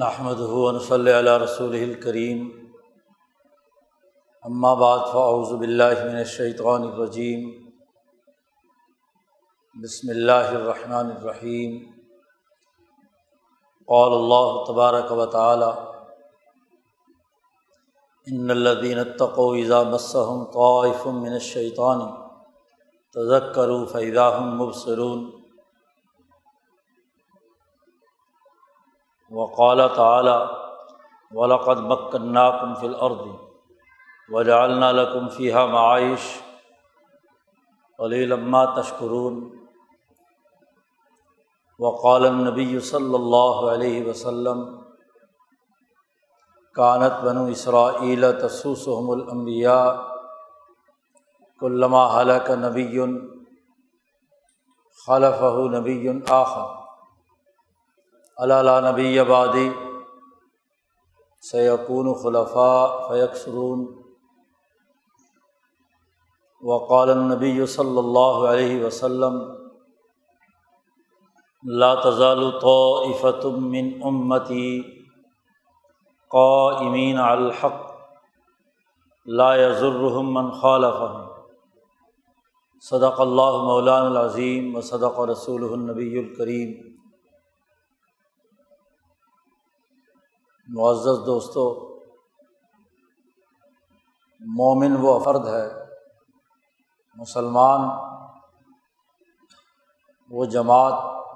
نحمد ہُون صلی اللہ رسول الکریم بعد فاعوذ باللہ من الشیطان الرجیم بسم اللہ الرحمن الرحیم قال اللہ تبارک و تعالی ان الدین اتقوا اذا مسهم طائف من الشیطان تذکروا فاذا هم مبصرون. وقال تعلیٰ ولقد مکناکم فی الارض وجعلنا لکم فیحہ معائش علی لما تشکرون وقال النبی صلی اللہ علیہ وسلم کانت بنو اسرائیل تسوسحم الانبیاء کلما حلق نبی خلفہ نبی آخر. اللہ نبی آبادی سیقون خلفاء فیکسرون وقال النبی صلی اللہ علیہ وسلم لا تزال طائفة من امتی قائمین الحق لا يضرهم من خالفهم صدق اللہ مولان العظیم و صدق رسول النبی الکریم معزز دوستوں مومن و فرد ہے، مسلمان، وہ جماعت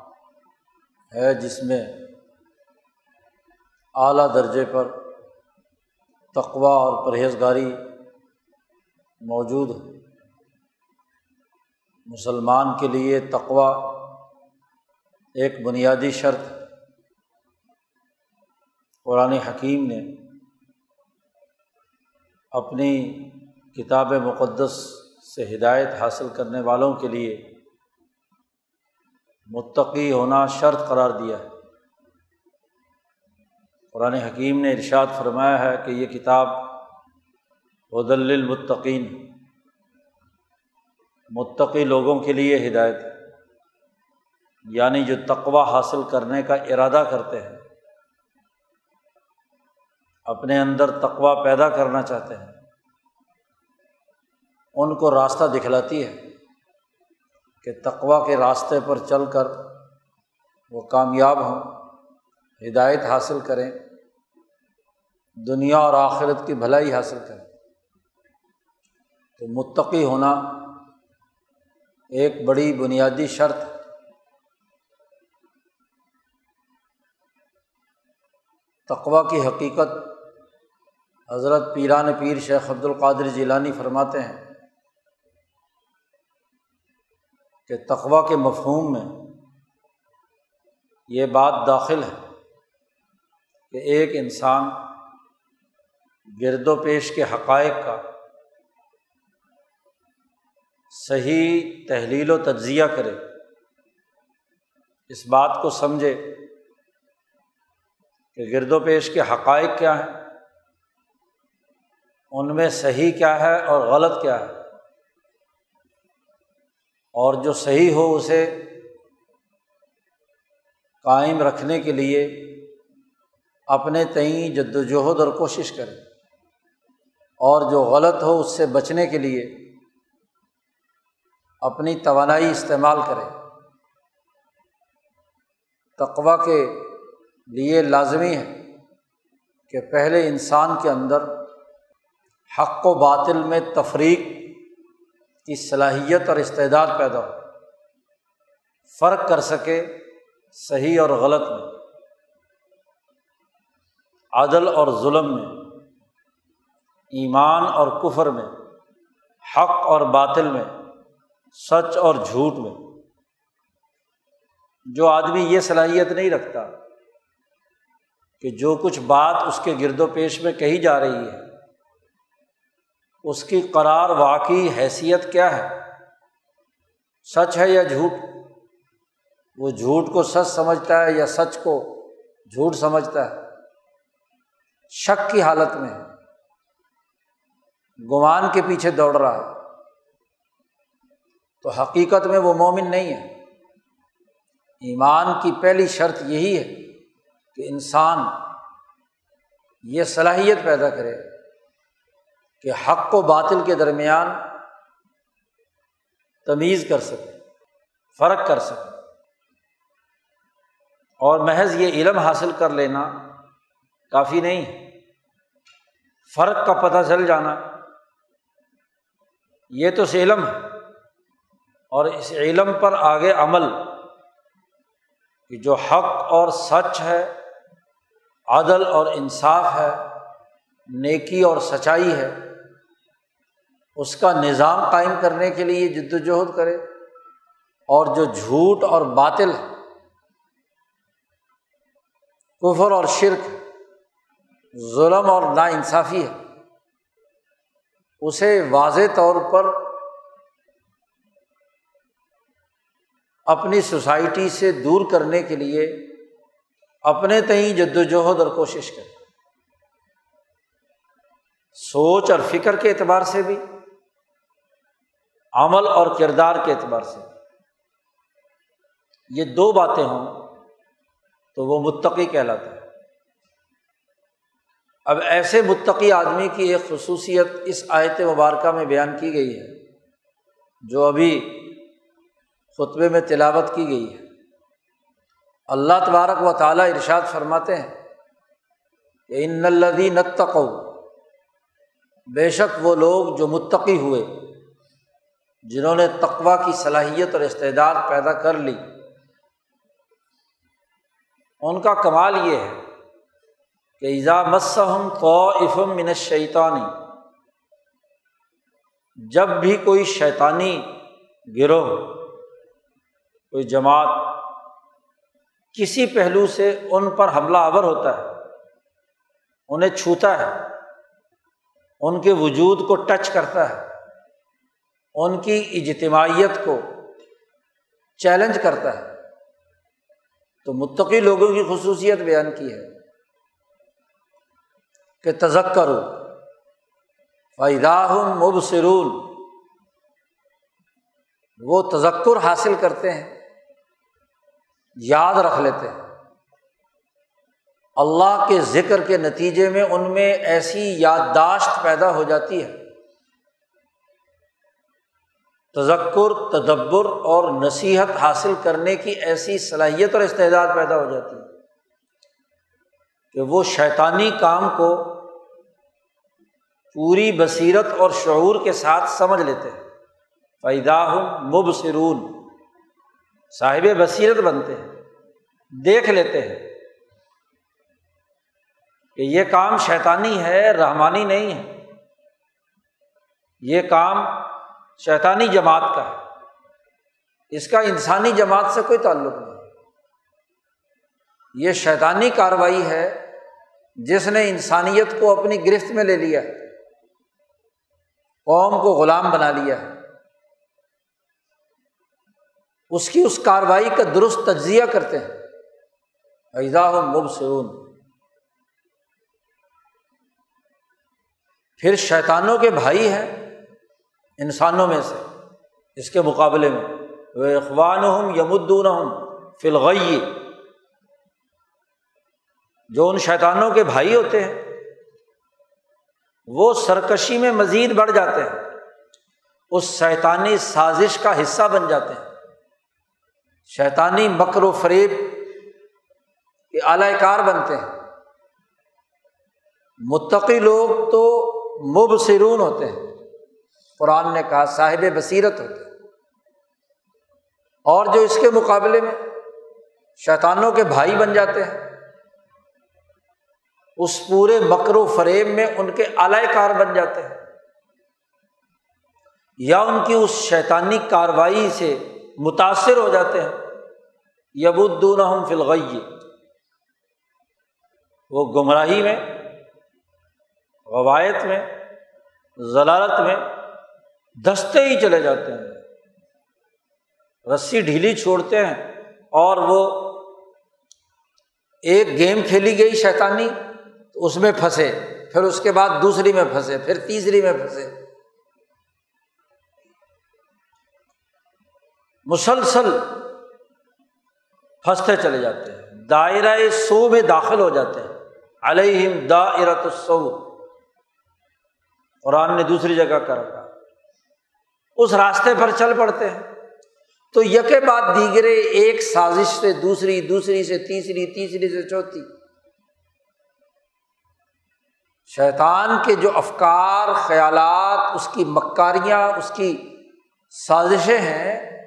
ہے جس میں اعلیٰ درجے پر تقوا اور پرہیزگاری موجود ہے۔ مسلمان کے لیے تقوا ایک بنیادی شرط قرآن حکیم نے اپنی کتاب مقدس سے ہدایت حاصل کرنے والوں کے لیے متقی ہونا شرط قرار دیا ہے۔ قرآن حکیم نے ارشاد فرمایا ہے کہ یہ کتاب حدل المطقین متقی لوگوں کے لیے ہدایت ہے یعنی جو تقوا حاصل کرنے کا ارادہ کرتے ہیں۔ اپنے اندر تقوا پیدا کرنا چاہتے ہیں۔ ان کو راستہ دکھلاتی ہے کہ تقوا کے راستے پر چل کر وہ کامیاب ہوں، ہدایت حاصل کریں، دنیا اور آخرت کی بھلائی حاصل کریں۔ تو متقی ہونا ایک بڑی بنیادی شرط تقوا کی حقیقت حضرت پیران پیر شیخ عبد القادر جیلانی فرماتے ہیں کہ تقوا کے مفہوم میں یہ بات داخل ہے کہ ایک انسان گرد و پیش کے حقائق کا صحیح تحلیل و تجزیہ کرے، اس بات کو سمجھے کہ گرد و پیش کے حقائق کیا ہیں؟ ان میں صحیح کیا ہے اور غلط کیا ہے؟ اور جو صحیح ہو اسے قائم رکھنے کے لیے اپنے تئیں جد وجہد اور کوشش کرے اور جو غلط ہو اس سے بچنے کے لیے اپنی توانائی استعمال کرے تقوا کے لیے لازمی ہے کہ پہلے انسان کے اندر حق و باطل میں تفریق کی صلاحیت اور استعداد پیدا ہو۔ فرق کر سکے صحیح اور غلط میں۔ عدل اور ظلم میں۔ ایمان اور کفر میں۔ حق اور باطل میں۔ سچ اور جھوٹ میں۔ جو آدمی یہ صلاحیت نہیں رکھتا کہ جو کچھ بات اس کے گرد و پیش میں کہی جا رہی ہے اس کی قرار واقعی حیثیت کیا ہے؟ سچ ہے یا جھوٹ؟ وہ جھوٹ کو سچ سمجھتا ہے یا سچ کو جھوٹ سمجھتا ہے؟ شک کی حالت میں گمان کے پیچھے دوڑ رہا ہے۔ تو حقیقت میں وہ مومن نہیں ہے۔ ایمان کی پہلی شرط یہی ہے کہ انسان یہ صلاحیت پیدا کرے۔ کہ حق و باطل کے درمیان تمیز کر سکے، فرق کر سکے۔ اور محض یہ علم حاصل کر لینا کافی نہیں۔ فرق کا پتہ چل جانا۔ یہ تو علم ہے۔ اور اس علم پر آگے عمل۔ کہ جو حق اور سچ ہے، عدل اور انصاف ہے، نیکی اور سچائی ہے اس کا نظام قائم کرنے کے لیے جد وجہد کرے اور جو جھوٹ اور باطل کفر اور شرک، ظلم اور نا انصافی ہے، اسے واضح طور پر اپنی سوسائٹی سے دور کرنے کے لیے اپنے تئیں جد وجہد اور کوشش کرے۔ سوچ اور فکر کے اعتبار سے بھی عمل اور کردار کے اعتبار سے۔ یہ دو باتیں ہوں تو وہ متقی کہلاتا ہے اب ایسے متقی آدمی کی ایک خصوصیت اس آیت مبارکہ میں بیان کی گئی ہے، جو ابھی خطبے میں تلاوت کی گئی ہے۔ اللہ تبارک و تعالیٰ ارشاد فرماتے ہیں کہ ان الدی نتقو بے شک وہ لوگ جو متقی ہوئے۔ جنہوں نے تقوا کی صلاحیت اور استعداد پیدا کر لی، ان کا کمال یہ ہے کہ ایزا مسم تو افم من شیطانی جب بھی کوئی شیطانی گروہ، کوئی جماعت کسی پہلو سے ان پر حملہ آور ہوتا ہے، انہیں چھوتا ہے، ان کے وجود کو ٹچ کرتا ہے ان کی اجتماعیت کو چیلنج کرتا ہے۔ تو متقی لوگوں کی خصوصیت بیان کی ہے کہ تزک کرو مبصرون، وہ تذکر حاصل کرتے ہیں، یاد رکھ لیتے ہیں۔ اللہ کے ذکر کے نتیجے میں ان میں ایسی یادداشت پیدا ہو جاتی ہے۔ تذکر، تدبر اور نصیحت حاصل کرنے کی ایسی صلاحیت اور استعداد پیدا ہو جاتی ہے کہ وہ شیطانی کام کو پوری بصیرت اور شعور کے ساتھ سمجھ لیتے ہیں۔ فائدہ مبصرون، صاحب بصیرت بنتے ہیں، دیکھ لیتے ہیں کہ یہ کام شیطانی ہے، رحمانی نہیں ہے۔ یہ کام شیطانی جماعت کا ہے۔ اس کا انسانی جماعت سے کوئی تعلق نہیں۔ یہ شیطانی کاروائی ہے جس نے انسانیت کو اپنی گرفت میں لے لیا قوم کو غلام بنا لیا ہے۔ اس کی اس کاروائی کا درست تجزیہ کرتے ہیں۔ ایزا مبصرون۔ پھر شیطانوں کے بھائی ہیں۔ انسانوں میں سے، اس کے مقابلے میں۔ وہ اخوان ہوں یمدون ہوں فلغی جو ان شیطانوں کے بھائی ہوتے ہیں، وہ سرکشی میں مزید بڑھ جاتے ہیں۔ اس شیطانی سازش کا حصہ بن جاتے ہیں۔ شیطانی مکر و فریب کے اعلی کار بنتے ہیں۔ متقی لوگ تو مبصرون ہوتے ہیں۔ قرآن نے کہا صاحب بصیرت ہوتے اور جو اس کے مقابلے میں شیطانوں کے بھائی بن جاتے ہیں، اس پورے مکر و فریب میں ان کے اعلی کار بن جاتے ہیں۔ یا ان کی اس شیطانی کاروائی سے متاثر ہو جاتے ہیں۔ یبودون فلغی وہ گمراہی میں روایت میں، ضلالت میں دستے ہی چلے جاتے ہیں۔ رسی ڈھیلی چھوڑتے ہیں اور وہ ایک گیم کھیلی گئی شیطانی تو اس میں پھنسے، پھر اس کے بعد دوسری میں پھنسے، پھر تیسری میں پھنسے۔ مسلسل پھنستے چلے جاتے ہیں دائرۂ سو میں داخل ہو جاتے ہیں۔ علیہم دا ارت قرآن نے دوسری جگہ کر رکھا۔ اس راستے پر چل پڑتے ہیں۔ تو یک بعد دیگرے ایک سازش سے دوسری دوسری سے تیسری تیسری سے چوتھی۔ شیطان کے جو افکار، خیالات، اس کی مکاریاں، اس کی سازشیں ہیں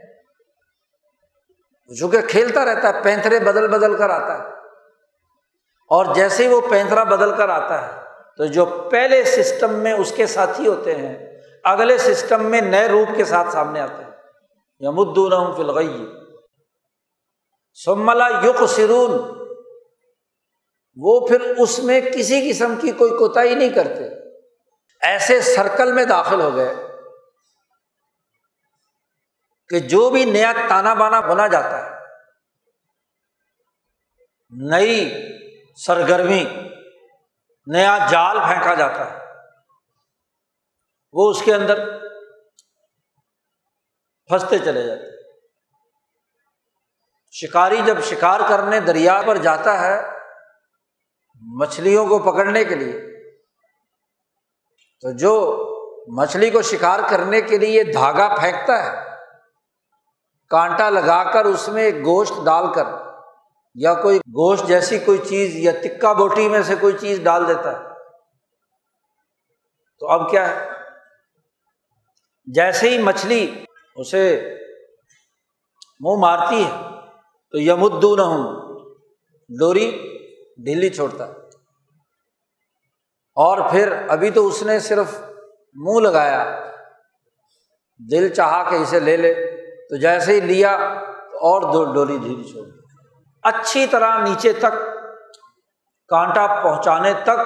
جو کہ کھیلتا رہتا ہے پینترے بدل بدل کر آتا ہے۔ اور جیسے ہی وہ پینترا بدل کر آتا ہے، تو جو پہلے سسٹم میں اس کے ساتھی ہوتے ہیں اگلے سسٹم میں نئے روپ کے ساتھ سامنے آتے ہیں۔ یا فلغی سملا یق سرون وہ پھر اس میں کسی قسم کی کوئی کوتا ہی نہیں کرتے۔ ایسے سرکل میں داخل ہو گئے کہ جو بھی نیا تانا بانا بنا جاتا ہے۔ نئی سرگرمی، نیا جال پھینکا جاتا ہے۔ وہ اس کے اندر پھنستے چلے جاتے شکاری جب شکار کرنے دریا پر جاتا ہے مچھلیوں کو پکڑنے کے لیے، تو جو مچھلی کو شکار کرنے کے لیے دھاگا پھینکتا ہے، کانٹا لگا کر اس میں گوشت ڈال کر یا کوئی گوشت جیسی کوئی چیز یا تکا بوٹی میں سے کوئی چیز ڈال دیتا ہے۔ تو اب کیا ہے؟ جیسے ہی مچھلی اسے منہ مارتی ہے، تو یمدو نہ ہوں ڈوری ڈھیلی چھوڑتا۔ ہے اور پھر ابھی تو اس نے صرف منہ لگایا، دل چاہا کہ اسے لے لے، تو جیسے ہی لیا، تو اور دو ڈولی ڈھیلی چھوڑ دی۔ اچھی طرح نیچے تک، کانٹا پہنچانے تک،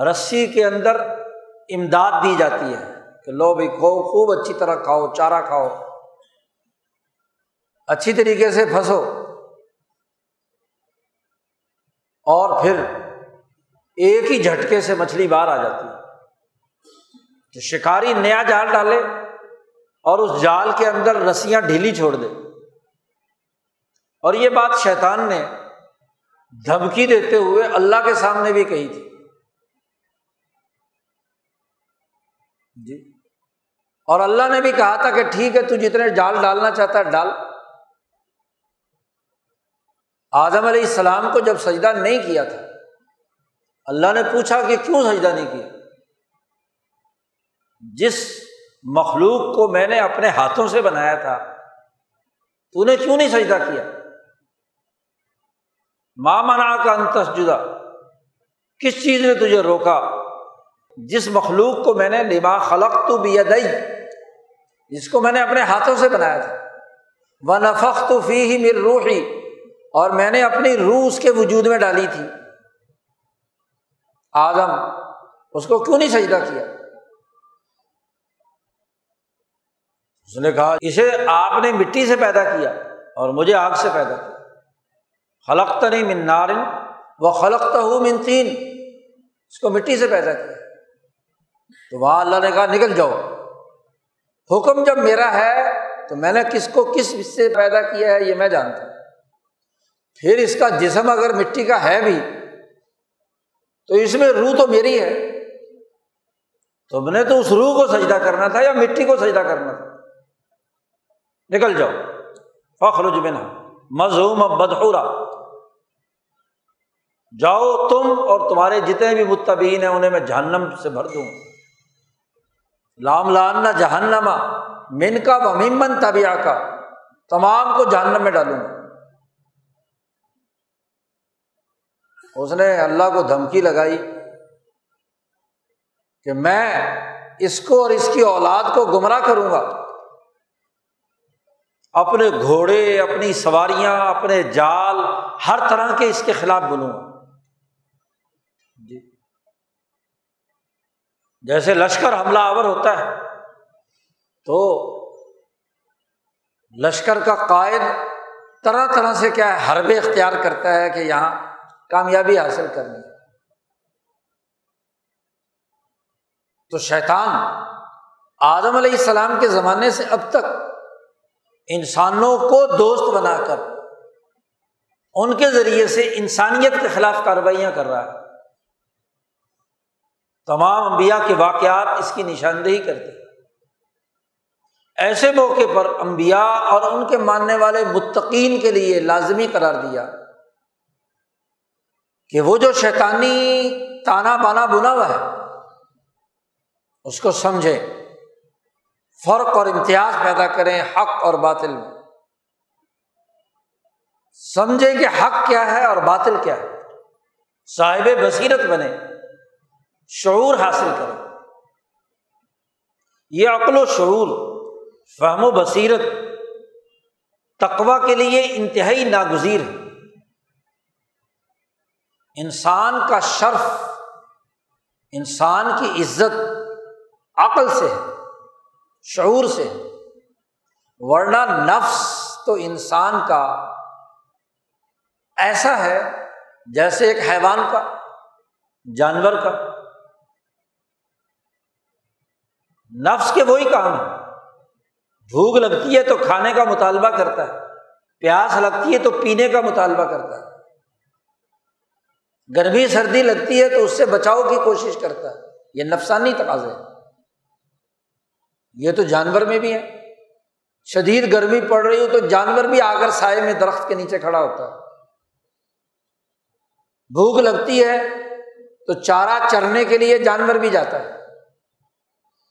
رسی کے اندر امداد دی جاتی ہے۔ کہ لو بھائی کھو خوب اچھی طرح کھاؤ، چارہ کھاؤ۔ اچھی طریقے سے پھنسو۔ اور پھر ایک ہی جھٹکے سے مچھلی باہر آ جاتی ہے۔ تو شکاری نیا جال ڈالے اور اس جال کے اندر رسیاں ڈھیلی چھوڑ دے۔ اور یہ بات شیطان نے دھمکی دیتے ہوئے اللہ کے سامنے بھی کہی تھی۔ جی۔ اور اللہ نے بھی کہا تھا کہ ٹھیک ہے، تو جتنے جال ڈالنا چاہتا ہے ڈال۔ آدم علیہ السلام کو جب سجدہ نہیں کیا تھا، اللہ نے پوچھا کہ کیوں سجدہ نہیں کیا؟ جس مخلوق کو میں نے اپنے ہاتھوں سے بنایا تھا، تو نے کیوں نہیں سجدہ کیا؟ ماں منا کا انتس جدا کس چیز نے تجھے روکا؟ جس مخلوق کو میں نے لما خلق تو بھی دئی جس کو میں نے اپنے ہاتھوں سے بنایا تھا۔ وہ نفق تو فی ہی میر روحی اور میں نے اپنی روح اس کے وجود میں ڈالی تھی۔ آدم، اس کو کیوں نہیں سجدہ کیا؟ اس نے کہا، اسے آپ نے مٹی سے پیدا کیا اور مجھے آگ سے پیدا کیا۔ خلقت نہیں من نارن وہ خلقتا ہوں من تین اس کو مٹی سے پیدا کیا۔ تو وہاں اللہ نے کہا، نکل جاؤ۔ حکم جب میرا ہے تو میں نے کس کو کس سے پیدا کیا ہے یہ میں جانتا ہوں۔ پھر اس کا جسم اگر مٹی کا ہے بھی تو اس میں روح تو میری ہے۔ تم نے تو اس روح کو سجدہ کرنا تھا یا مٹی کو سجدہ کرنا تھا؟ نکل جاؤ۔ فخر بنا مظہوم بدہورا جاؤ تم اور تمہارے جتنے بھی متبین ہیں انہیں میں جہنم سے بھر دوں۔ لام لانا جہنما من کا و ممن طبیع کا۔ تمام کو جہنم میں ڈالوں گا۔ اس نے اللہ کو دھمکی لگائی کہ میں اس کو اور اس کی اولاد کو گمراہ کروں گا۔ اپنے گھوڑے، اپنی سواریاں، اپنے جال، ہر طرح کے اس کے خلاف بولوں گا۔ جیسے لشکر حملہ آور ہوتا ہے، تو لشکر کا قائد طرح طرح سے کیا ہے، حربے اختیار کرتا ہے کہ یہاں کامیابی حاصل کرنی تو شیطان آدم علیہ السلام کے زمانے سے اب تک انسانوں کو دوست بنا کر ان کے ذریعے سے انسانیت کے خلاف کارروائیاں کر رہا ہے۔ تمام انبیاء کے واقعات اس کی نشاندہی کرتے ایسے موقع پر انبیاء اور ان کے ماننے والے متقین کے لیے لازمی قرار دیا کہ وہ جو شیطانی تانا بانا بنا ہوا ہے، اس کو سمجھے فرق اور امتیاز پیدا کریں حق اور باطل میں۔ سمجھیں کہ حق کیا ہے اور باطل کیا ہے۔ صاحب بصیرت بنے شعور حاصل کریں یہ عقل و شعور، فہم و بصیرت تقوا کے لیے انتہائی ناگزیر ہے۔ انسان کا شرف، انسان کی عزت عقل سے ہے، شعور سے ہے۔ ورنہ نفس تو انسان کا ایسا ہے جیسے ایک حیوان کا، جانور کا۔ نفس کے وہی کام ہے۔ بھوک لگتی ہے تو کھانے کا مطالبہ کرتا ہے۔ پیاس لگتی ہے تو پینے کا مطالبہ کرتا ہے۔ گرمی سردی لگتی ہے تو اس سے بچاؤ کی کوشش کرتا ہے۔ یہ نفسانی تقاضے یہ تو جانور میں بھی ہے شدید گرمی پڑ رہی ہو تو جانور بھی آ کر سائے میں درخت کے نیچے کھڑا ہوتا ہے۔ بھوک لگتی ہے تو چارہ چرنے کے لیے جانور بھی جاتا ہے۔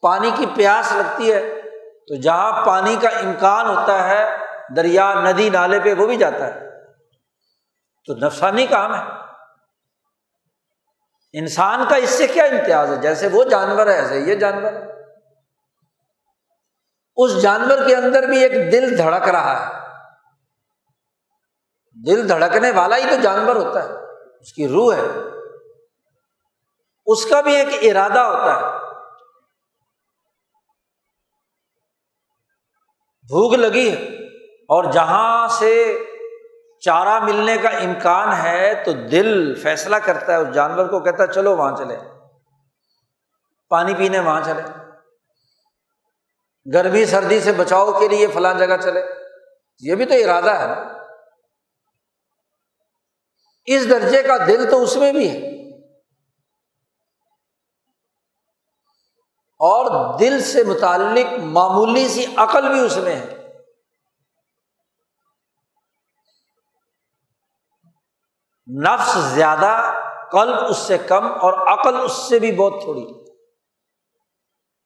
پانی کی پیاس لگتی ہے، تو جہاں پانی کا امکان ہوتا ہے، دریا، ندی، نالے پہ وہ بھی جاتا ہے۔ تو نفسانی کام ہے۔ انسان کا اس سے کیا امتیاز ہے؟ جیسے وہ جانور ہے، ایسے یہ جانور۔ اس جانور کے اندر بھی ایک دل دھڑک رہا ہے۔ دل دھڑکنے والا ہی تو جانور ہوتا ہے، اس کی روح ہے۔ اس کا بھی ایک ارادہ ہوتا ہے۔ بھوک لگی ہے۔ اور جہاں سے چارہ ملنے کا امکان ہے تو دل فیصلہ کرتا ہے، اس جانور کو کہتا ہے، چلو وہاں چلے۔ پانی پینے وہاں چلے۔ گرمی، سردی سے بچاؤ کے لیے فلاں جگہ چلے۔ یہ بھی تو ارادہ ہے نا۔ اس درجے کا دل تو اس میں بھی ہے۔ اور دل سے متعلق معمولی سی عقل بھی اس میں ہے۔ نفس زیادہ، قلب اس سے کم اور عقل اس سے بھی بہت تھوڑی۔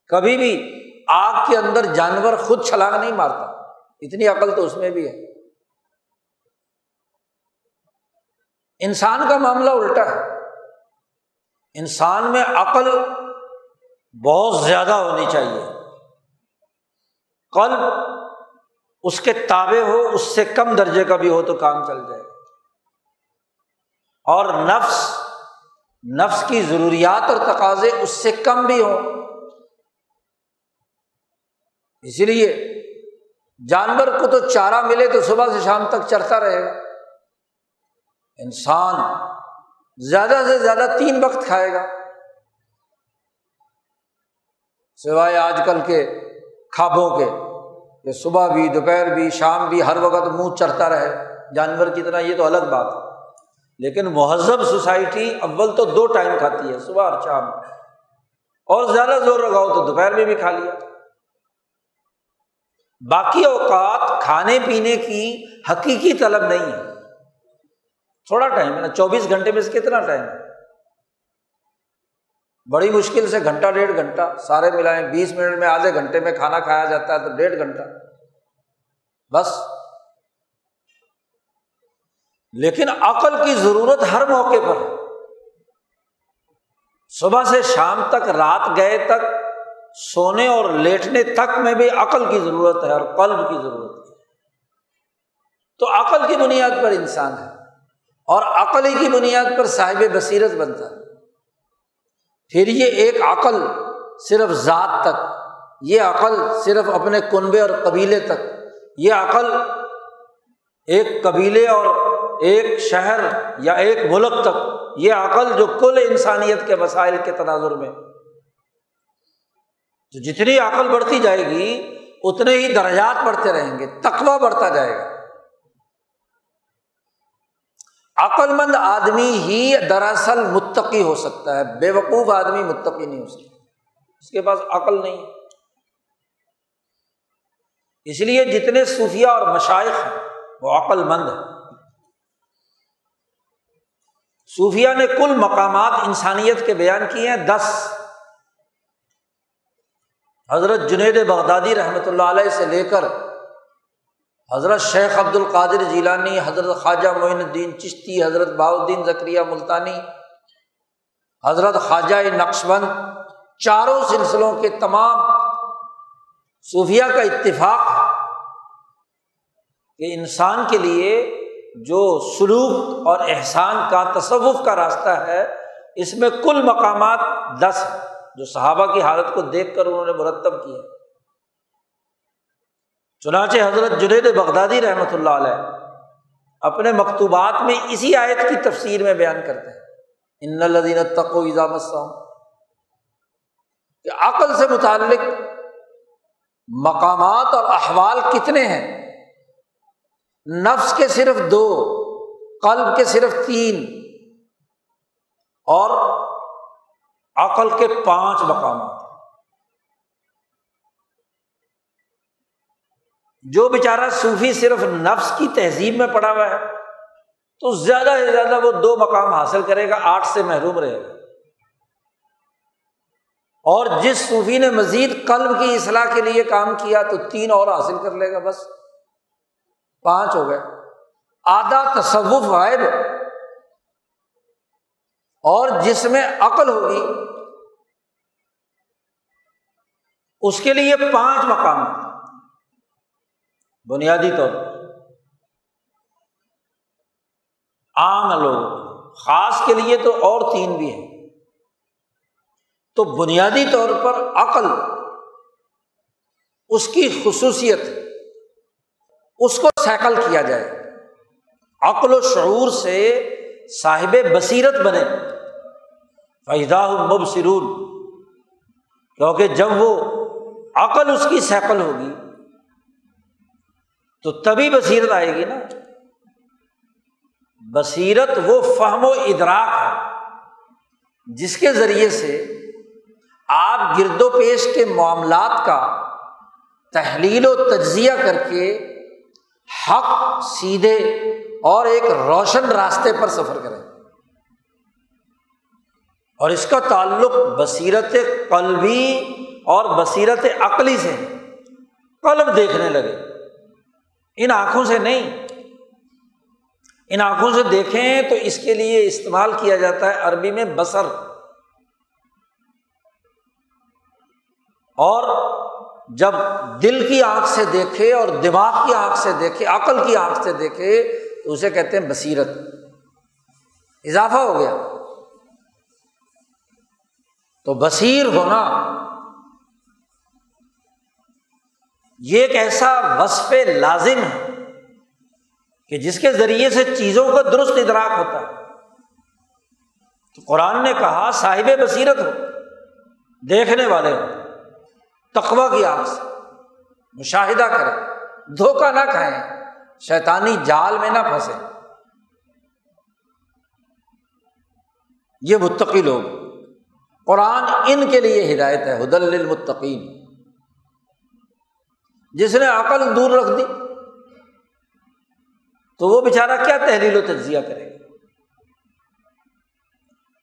کبھی بھی آگ کے اندر جانور خود چھلانگ نہیں مارتا، اتنی عقل تو اس میں بھی ہے۔ انسان کا معاملہ الٹا ہے۔ انسان میں عقل بہت زیادہ ہونی چاہیے۔ قلب اس کے تابے ہو، اس سے کم درجے کا بھی ہو تو کام چل جائے۔ اور نفس نفس کی ضروریات اور تقاضے اس سے کم بھی ہوں۔ اسی لیے جانور کو تو چارہ ملے تو صبح سے شام تک چرتا رہے۔ گا انسان زیادہ سے زیادہ تین وقت کھائے گا۔ سوائے آج کل کے خوابوں کے، کہ صبح بھی، دوپہر بھی، شام بھی، ہر وقت منہ چڑھتا رہے۔ جانور کی طرح یہ تو الگ بات ہے۔ لیکن مہذب سوسائٹی اول تو دو ٹائم کھاتی ہے، صبح اور شام۔ اور زیادہ زور لگاؤ تو دوپہر میں بھی کھا لیا۔ باقی اوقات کھانے پینے کی حقیقی طلب نہیں ہے۔ تھوڑا ٹائم ہے نا، چوبیس گھنٹے میں سے کتنا ٹائم ہے؟ بڑی مشکل سے گھنٹہ، ڈیڑھ گھنٹہ، سارے ملائیں، بیس منٹ میں آدھے گھنٹے میں کھانا کھایا جاتا ہے تو ڈیڑھ گھنٹہ۔ بس۔ لیکن عقل کی ضرورت ہر موقع پر۔ صبح سے شام تک، رات گئے تک، سونے اور لیٹنے تک میں بھی عقل کی ضرورت ہے اور قلب کی ضرورت ہے۔ تو عقل کی بنیاد پر انسان ہے اور عقل ہی کی بنیاد پر صاحب بصیرت بنتا ہے۔ پھر یہ ایک عقل صرف ذات تک، یہ عقل صرف اپنے کنبے اور قبیلے تک، یہ عقل ایک قبیلے اور ایک شہر یا ایک ملک تک، یہ عقل جو کل انسانیت کے مسائل کے تناظر میں۔ تو جتنی عقل بڑھتی جائے گی، اتنے ہی درجات بڑھتے رہیں گے تقوا بڑھتا جائے گا۔ عقل مند آدمی ہی دراصل متقی ہو سکتا ہے، بے وقوف آدمی متقی نہیں ہو سکتا۔ اس کے پاس عقل نہیں۔ اس لیے جتنے صوفیہ اور مشائق ہیں، وہ عقل مند ہے صوفیہ نے کل مقامات انسانیت کے بیان کیے ہیں، دس۔ حضرت جنید بغدادی رحمۃ اللہ علیہ سے لے کر حضرت شیخ عبد القادر جیلانی، حضرت خواجہ معین الدین چشتی، حضرت باؤدین ذکریہ ملتانی، حضرت خواجہ نقش بند چاروں سلسلوں کے تمام صوفیہ کا اتفاق ہے کہ انسان کے لیے جو سلوک اور احسان کا تصوف کا راستہ ہے، اس میں کل مقامات دس جو صحابہ کی حالت کو دیکھ کر انہوں نے مرتب کیا چنانچہ حضرت جنید بغدادی رحمۃ اللہ علیہ اپنے مکتوبات میں اسی آیت کی تفسیر میں بیان کرتے ہیں۔ ان الدین تق و کہ عقل سے متعلق مقامات اور احوال کتنے ہیں؟ نفس کے صرف دو، قلب کے صرف تین، اور عقل کے پانچ مقامات۔ جو بیچارہ صوفی صرف نفس کی تہذیب میں پڑا ہوا ہے، تو زیادہ سے زیادہ وہ دو مقام حاصل کرے گا، آٹھ سے محروم رہے گا۔ اور جس صوفی نے مزید قلب کی اصلاح کے لیے کام کیا، تو تین اور حاصل کر لے گا، بس۔ پانچ ہو گئے۔ آدھا تصوف غائب۔ اور جس میں عقل ہوگی، اس کے لیے پانچ مقام۔ بنیادی طور پر۔ عام لوگ خاص کے لیے تو اور تین بھی ہیں۔ تو بنیادی طور پر عقل، اس کی خصوصیت، اس کو سیکل کیا جائے۔ عقل و شعور سے صاحب بصیرت بنے۔ فائدہ مبصرون، کیونکہ جب وہ عقل اس کی سیکل ہوگی تو تبھی بصیرت آئے گی نا۔ بصیرت وہ فہم و ادراک ہے، جس کے ذریعے سے آپ گرد و پیش کے معاملات کا تحلیل و تجزیہ کر کے حق سیدھے اور ایک روشن راستے پر سفر کریں۔ اور اس کا تعلق بصیرت قلبی اور بصیرت عقلی سے، قلب دیکھنے لگے۔ ان آنکھوں سے نہیں۔ ان آنکھوں سے دیکھیں تو اس کے لیے استعمال کیا جاتا ہے عربی میں بسر اور جب دل کی آنکھ سے دیکھے اور دماغ کی آنکھ سے دیکھے، عقل کی آنکھ سے دیکھے، تو اسے کہتے ہیں بصیرت۔ اضافہ ہو گیا۔ تو بصیر ہونا یہ ایک ایسا وصف لازم ہے کہ جس کے ذریعے سے چیزوں کا درست ادراک ہوتا ہے۔ تو قرآن نے کہا، صاحب بصیرت ہو، دیکھنے والے ہو تقوا کی آنکھ سے، مشاہدہ کرے دھوکہ نہ کھائیں، شیطانی جال میں نہ پھنسے یہ متقی لوگ، قرآن ان کے لیے ہدایت ہے حدل المتقین جس نے عقل دور رکھ دی، تو وہ بےچارا کیا تحلیل و تجزیہ کرے گا؟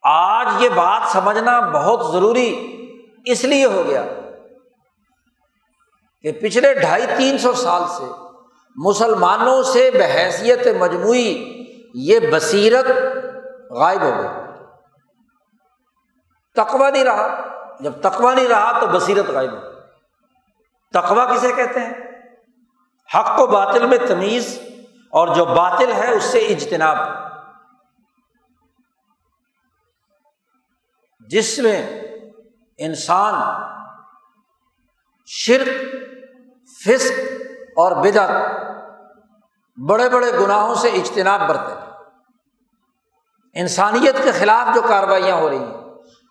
آج یہ بات سمجھنا بہت ضروری اس لیے ہو گیا کہ پچھلے ڈھائی تین سو سال سے مسلمانوں سے بحیثیت مجموعی یہ بصیرت غائب ہو گئی۔ تقوا نہیں رہا۔ جب تقوا نہیں رہا تو بصیرت غائب ہو تقوا کسے کہتے ہیں؟ حق و باطل میں تمیز اور جو باطل ہے اس سے اجتناب۔ جس میں انسان شرک، فسق اور بدعت بڑے بڑے گناہوں سے اجتناب برتے انسانیت کے خلاف جو کاروائیاں ہو رہی ہیں،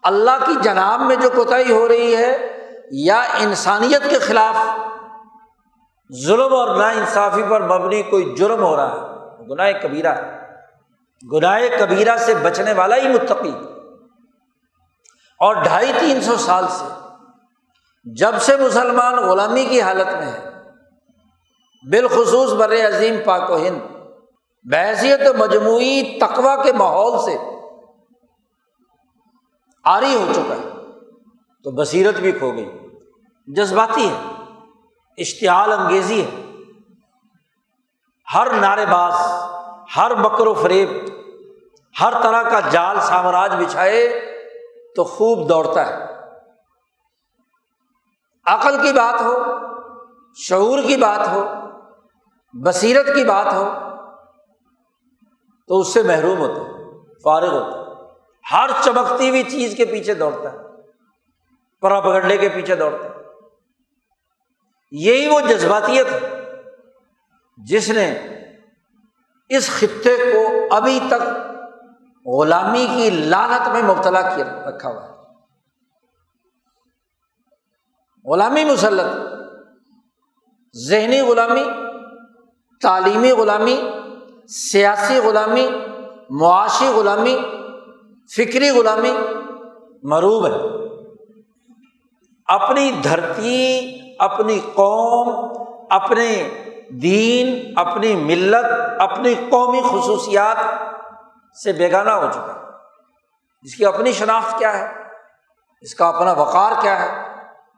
اللہ کی جناب میں جو کوتاہی ہو رہی ہے یا انسانیت کے خلاف ظلم اور نا انصافی پر مبنی کوئی جرم ہو رہا ہے، گناہ کبیرہ ہے۔ گناہ کبیرہ سے بچنے والا ہی متقی۔ اور ڈھائی تین سو سال سے جب سے مسلمان غلامی کی حالت میں ہے بالخصوص بر عظیم پاک و ہند بحثیت مجموعی تقوا کے ماحول سے آری ہو چکا ہے، تو بصیرت بھی کھو گئی۔ جذباتی ہے، اشتعال انگیزی ہے۔ ہر نعرے باز، ہر بکر و فریب، ہر طرح کا جال سامراج بچھائے تو خوب دوڑتا ہے۔ عقل کی بات ہو، شعور کی بات ہو، بصیرت کی بات ہو، تو اس سے محروم ہوتا ہے، فارغ ہوتا ہے۔ ہر چمکتی ہوئی چیز کے پیچھے دوڑتا ہے، پرا پگڑنے کے پیچھے دوڑتا ہے۔ یہی وہ جذباتیت ہے جس نے اس خطے کو ابھی تک غلامی کی لانت میں مبتلا کیا رکھا ہوا ہے۔ غلامی مسلط، ذہنی غلامی، تعلیمی غلامی، سیاسی غلامی، معاشی غلامی، فکری غلامی مروب ہے۔ اپنی دھرتی اپنی قوم، اپنے دین، اپنی ملت، اپنی قومی خصوصیات سے بیگانہ ہو چکا اس کی اپنی شناخت کیا ہے؟ اس کا اپنا وقار کیا ہے؟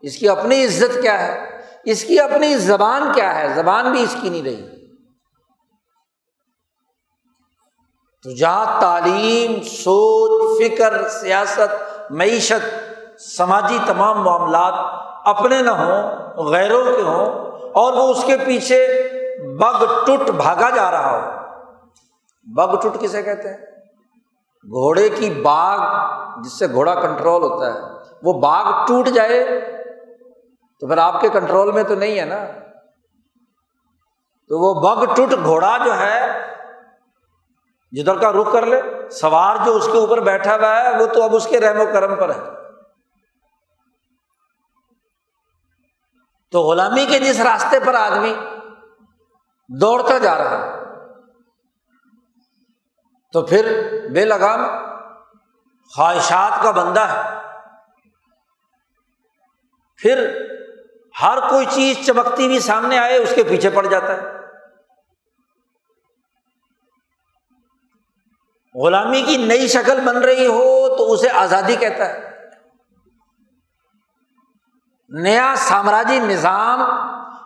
اس کی اپنی عزت کیا ہے؟ اس کی اپنی زبان کیا ہے؟ زبان بھی اس کی نہیں رہی۔ تو جہاں تعلیم، سوچ، فکر، سیاست، معیشت، سماجی تمام معاملات اپنے نہ ہوں غیروں کے ہوں اور وہ اس کے پیچھے بگ ٹوٹ بھاگا جا رہا ہو۔ بگ ٹوٹ کسے کہتے ہیں؟ گھوڑے کی باغ جس سے گھوڑا کنٹرول ہوتا ہے۔ وہ باغ ٹوٹ جائے تو پھر آپ کے کنٹرول میں تو نہیں ہے نا۔ تو وہ بگ ٹوٹ گھوڑا جو ہے، جدھر کا رخ کر لے، سوار جو اس کے اوپر بیٹھا ہوا ہے، وہ تو اب اس کے رحم و کرم پر ہے۔ تو غلامی کے جس راستے پر آدمی دوڑتا جا رہا ہے، تو پھر بے لگام خواہشات کا بندہ ہے۔ پھر ہر کوئی چیز چمکتی ہوئی سامنے آئے، اس کے پیچھے پڑ جاتا ہے۔ غلامی کی نئی شکل بن رہی ہو تو اسے آزادی کہتا ہے۔ نیا سامراجی نظام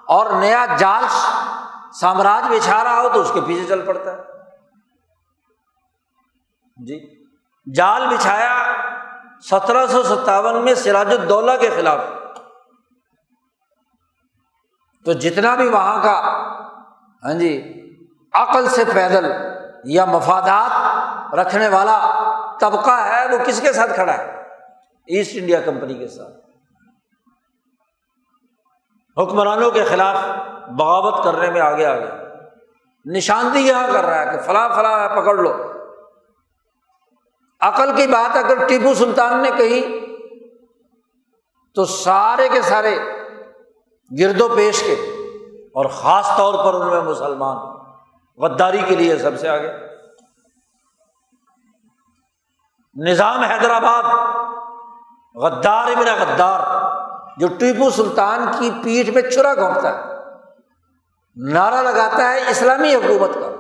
اور نیا جال سامراج بچھا رہا ہو تو اس کے پیچھے چل پڑتا ہے۔ جی۔ جال بچھایا سترہ سو ستاون میں سراج الدولہ کے خلاف۔ تو جتنا بھی وہاں کا ہاں جی عقل سے پیدل یا مفادات رکھنے والا طبقہ ہے، وہ کس کے ساتھ کھڑا ہے؟ ایسٹ انڈیا کمپنی کے ساتھ۔ حکمرانوں کے خلاف بغاوت کرنے میں آگے آگے۔ نشاندہی یہاں کر رہا ہے کہ فلاں فلاں ہے، پکڑ لو۔ عقل کی بات اگر ٹیپو سلطان نے کہی، تو سارے کے سارے گرد و پیش کے، اور خاص طور پر ان میں مسلمان غداری کے لیے سب سے آگے۔ نظام حیدرآباد، غدار ابن غدار۔ جو ٹیپو سلطان کی پیٹھ میں چرا گھونپتا ہے، نعرہ لگاتا ہے اسلامی حکومت کا۔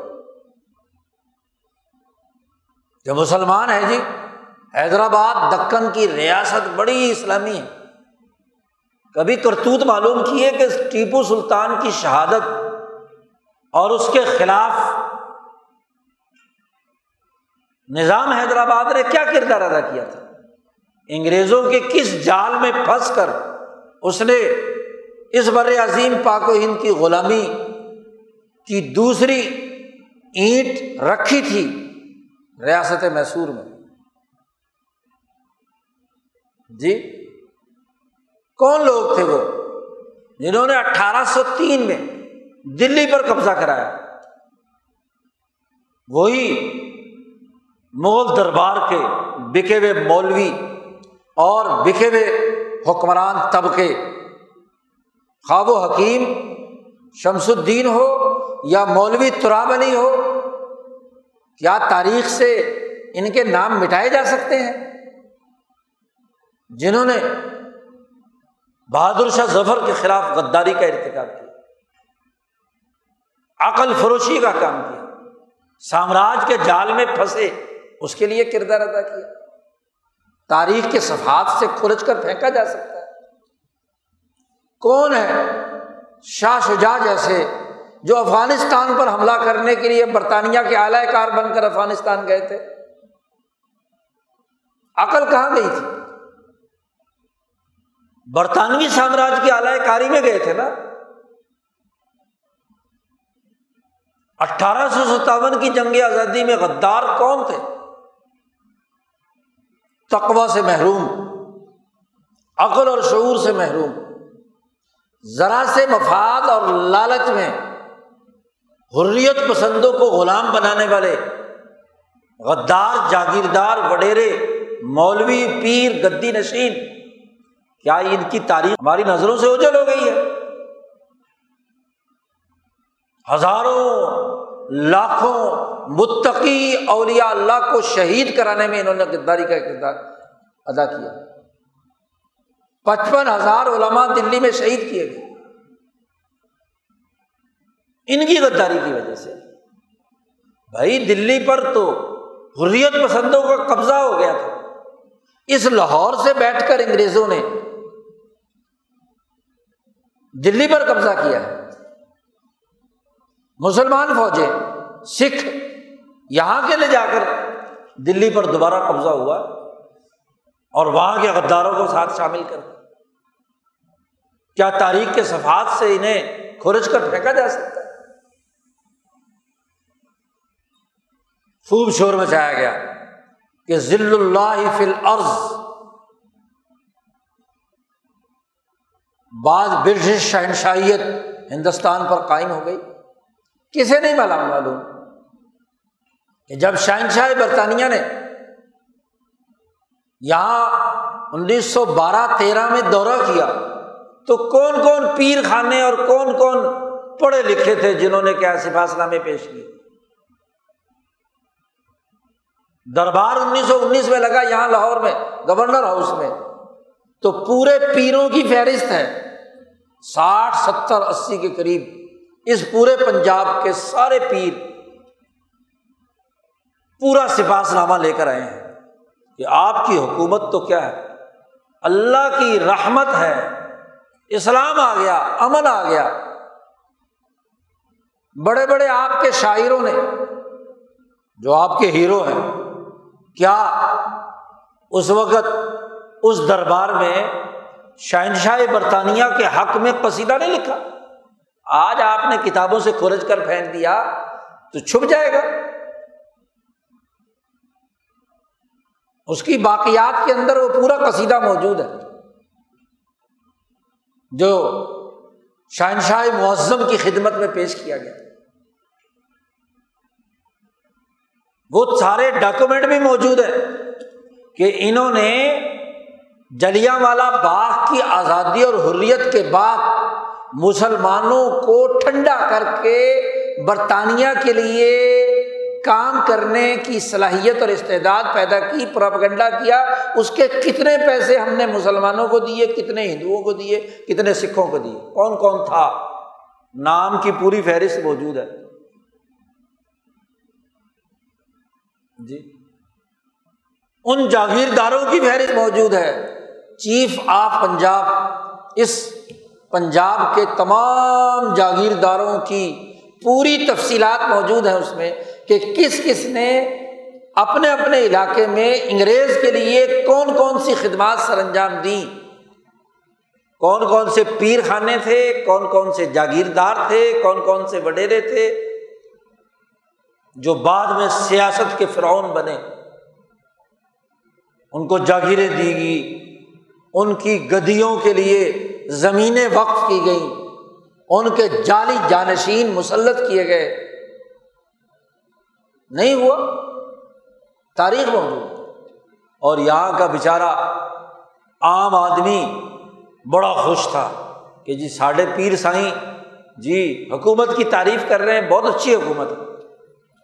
جو مسلمان ہے جی حیدرآباد، دکن کی ریاست بڑی اسلامی ہے۔ کبھی کرتوت معلوم کیے کہ ٹیپو سلطان کی شہادت اور اس کے خلاف نظام حیدرآباد نے کیا کردار ادا کیا تھا؟ انگریزوں کے کس جال میں پھنس کر اس نے اس بر عظیم پاک و ہند کی غلامی کی دوسری اینٹ رکھی تھی ریاست میسور میں۔ جی کون لوگ تھے وہ؟ جنہوں نے اٹھارہ سو تین میں دلی پر قبضہ کرایا۔ وہی مغل دربار کے بکے ہوئے مولوی اور بکے ہوئے حکمران طبقے۔ خواب و حکیم شمس الدین ہو یا مولوی ترابنی ہو، کیا تاریخ سے ان کے نام مٹائے جا سکتے ہیں؟ جنہوں نے بہادر شاہ ظفر کے خلاف غداری کا ارتقاب کیا، عقل فروشی کا کام کیا، سامراج کے جال میں پھنسے اس کے لیے کردار ادا کیا۔ تاریخ کے صفحات سے کھلج کر پھینکا جا سکتا ہے۔ کون ہے شاہ شجا جیسے جو افغانستان پر حملہ کرنے کے لیے برطانیہ کے اعلی کار بن کر افغانستان گئے تھے؟ عقل کہاں گئی تھی؟ برطانوی سامراج کی اعلی کاری میں گئے تھے نا۔ اٹھارہ سو ستاون کی جنگ آزادی میں غدار کون تھے؟ تقوا سے محروم، عقل اور شعور سے محروم، ذرا سے مفاد اور لالچ میں حریت پسندوں کو غلام بنانے والے، غدار، جاگیردار، وڈیرے، مولوی، پیر، گدی نشین، کیا ان کی تاریخ ہماری نظروں سے اجل ہو گئی ہے؟ ہزاروں لاکھوں متقی اولیا اللہ کو شہید کرانے میں انہوں نے غداری کا کردار ادا کیا۔ پچپن ہزار علما دلی میں شہید کیے گئے۔ ان کی غداری کی وجہ سے۔ بھائی دلی پر تو حریت پسندوں کا قبضہ ہو گیا تھا۔ اس لاہور سے بیٹھ کر انگریزوں نے دلی پر قبضہ کیا ہے۔ مسلمان فوجیں، سکھ، یہاں کے لے جا کر دلی پر دوبارہ قبضہ ہوا اور وہاں کے غداروں کو ساتھ شامل کر کیا تاریخ کے صفحات سے انہیں کھرچ کر پھینکا جا سکتا؟ ہے خوب شور مچایا گیا کہ ذل اللہ فل عرض بعض برٹش شہنشاہیت ہندوستان پر قائم ہو گئی۔ کسے نہیں معلوم معلوم۔ کہ جب شہنشاہ برطانیہ نے یہاں انیس سو بارہ تیرہ میں دورہ کیا، تو کون کون پیر خانے اور کون کون پڑھے لکھے تھے جنہوں نے کیا سفاس نامے پیش کیے؟ دربار انیس سو انیس میں لگا یہاں لاہور میں، گورنر ہاؤس میں۔ تو پورے پیروں کی فہرست ہے، ساٹھ ستر اسی کے قریب۔ اس پورے پنجاب کے سارے پیر پورا سپاس نامہ لے کر آئے ہیں کہ آپ کی حکومت تو کیا ہے؟ اللہ کی رحمت ہے، اسلام آ گیا، امن آ گیا۔ بڑے بڑے آپ کے شاعروں نے، جو آپ کے ہیرو ہیں، کیا اس وقت اس دربار میں شہنشاہ برطانیہ کے حق میں قصیدہ نہیں لکھا؟ آج آپ نے کتابوں سے کھرج کر پھینک دیا تو چھپ جائے گا۔ اس کی باقیات کے اندر وہ پورا قصیدہ موجود ہے۔ جو شہنشاہ معظم کی خدمت میں پیش کیا گیا۔ وہ سارے ڈاکومنٹ بھی موجود ہے کہ انہوں نے جلیا والا باغ کی آزادی اور حریت کے بعد مسلمانوں کو ٹھنڈا کر کے برطانیہ کے لیے کام کرنے کی صلاحیت اور استعداد پیدا کی پراپگنڈا کیا، اس کے کتنے پیسے ہم نے مسلمانوں کو دیے، کتنے ہندوؤں کو دیے، کتنے سکھوں کو دیے، کون کون تھا؟ نام کی پوری فہرست موجود ہے۔ جی۔ ان جاگیرداروں کی فہرست موجود ہے۔ چیف آف پنجاب، اس پنجاب کے تمام جاگیرداروں کی پوری تفصیلات موجود ہیں اس میں کہ کس کس نے اپنے اپنے علاقے میں انگریز کے لیے کون کون سی خدمات سر انجام دیں۔ کون کون سے پیر خانے تھے، کون کون سے جاگیردار تھے، کون کون سے وڈیرے تھے، جو بعد میں سیاست کے فرعون بنے۔ ان کو جاگیریں دی گئی ان کی گدیوں کے لیے زمینیں وقف کی گئیں۔ ان کے جعلی جانشین مسلط کیے گئے۔ نہیں ہوا؟ تاریخ موجود۔ اور یہاں کا بیچارہ عام آدمی بڑا خوش تھا کہ جی ساڑھے پیر سائیں جی حکومت کی تعریف کر رہے ہیں، بہت اچھی حکومت۔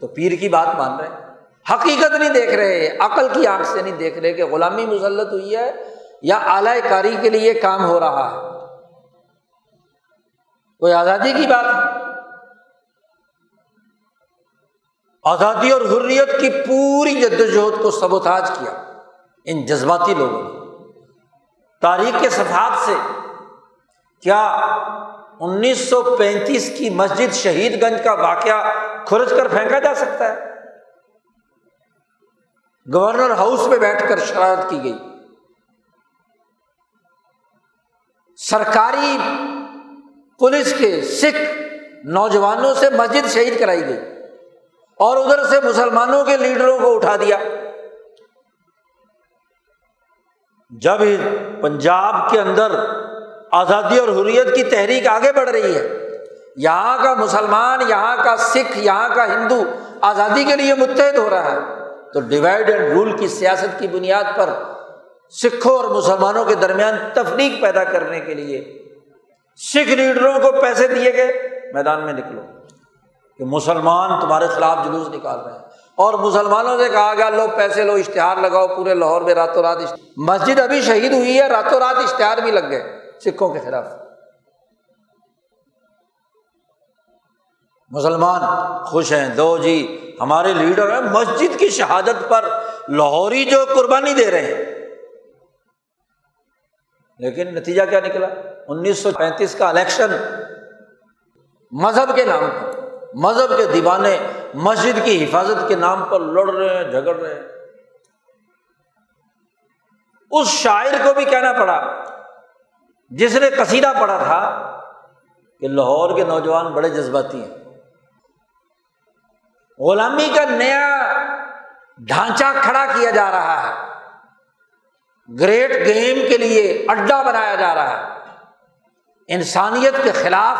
تو پیر کی بات مان رہے ہیں۔ حقیقت نہیں دیکھ رہے، عقل کی آنکھ سے نہیں دیکھ رہے کہ غلامی مسلط ہوئی ہے یا اعلی کاری کے لیے کام ہو رہا ہے۔ کوئی آزادی کی بات؟ ہے آزادی اور حریت کی پوری جدوجہد کو سبوتاج کیا ان جذباتی لوگوں نے۔ تاریخ کے صفحات سے کیا انیس سو پینتیس کی مسجد شہید گنج کا واقعہ کھرچ کر پھینکا جا سکتا ہے؟ گورنر ہاؤس میں بیٹھ کر شرارت کی گئی۔ سرکاری پولیس کے سکھ نوجوانوں سے مسجد شہید کرائی گئی اور ادھر سے مسلمانوں کے لیڈروں کو اٹھا دیا۔ جب پنجاب کے اندر آزادی اور حریت کی تحریک آگے بڑھ رہی ہے، یہاں کا مسلمان، یہاں کا سکھ، یہاں کا ہندو آزادی کے لیے متحد ہو رہا ہے، تو ڈیوائڈ اینڈ رول کی سیاست کی بنیاد پر سکھوں اور مسلمانوں کے درمیان تفریق پیدا کرنے کے لیے سکھ لیڈروں کو پیسے دیے گئے، میدان میں نکلو۔ کہ مسلمان تمہارے خلاف جلوس نکال رہے ہیں۔ اور مسلمانوں سے کہا گیا، لو پیسے، لو اشتہار لگاؤ، پورے لاہور میں راتوں رات مسجد ابھی شہید ہوئی ہے، راتوں رات اشتہار بھی لگ گئے سکھوں کے خلاف۔ مسلمان خوش ہیں، دو جی ہمارے لیڈر ہیں، مسجد کی شہادت پر لاہوری جو قربانی دے رہے ہیں۔ لیکن نتیجہ کیا نکلا؟ انیس سو پینتیس کا الیکشن مذہب کے نام پر، مذہب کے دیوانے مسجد کی حفاظت کے نام پر لڑ رہے ہیں، جھگڑ رہے ہیں۔ اس شاعر کو بھی کہنا پڑا، جس نے کسیدہ پڑا تھا کہ لاہور کے نوجوان بڑے جذباتی ہیں۔ غلامی کا نیا ڈھانچہ کھڑا کیا جا رہا ہے۔ گریٹ گیم کے لیے اڈا بنایا جا رہا ہے۔ انسانیت کے خلاف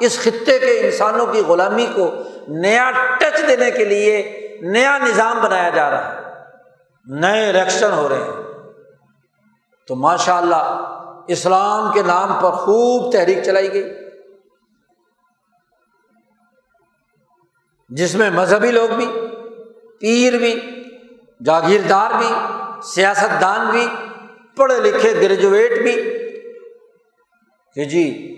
اس خطے کے انسانوں کی غلامی کو نیا ٹچ دینے کے لیے نیا نظام بنایا جا رہا ہے۔ نئے ریکشن ہو رہے ہیں۔ تو ماشاء اللہ اسلام کے نام پر خوب تحریک چلائی گئی۔ جس میں مذہبی لوگ بھی، پیر بھی، جاگیردار بھی سیاست دان بھی، پڑھے لکھے گریجویٹ بھی کہ جی۔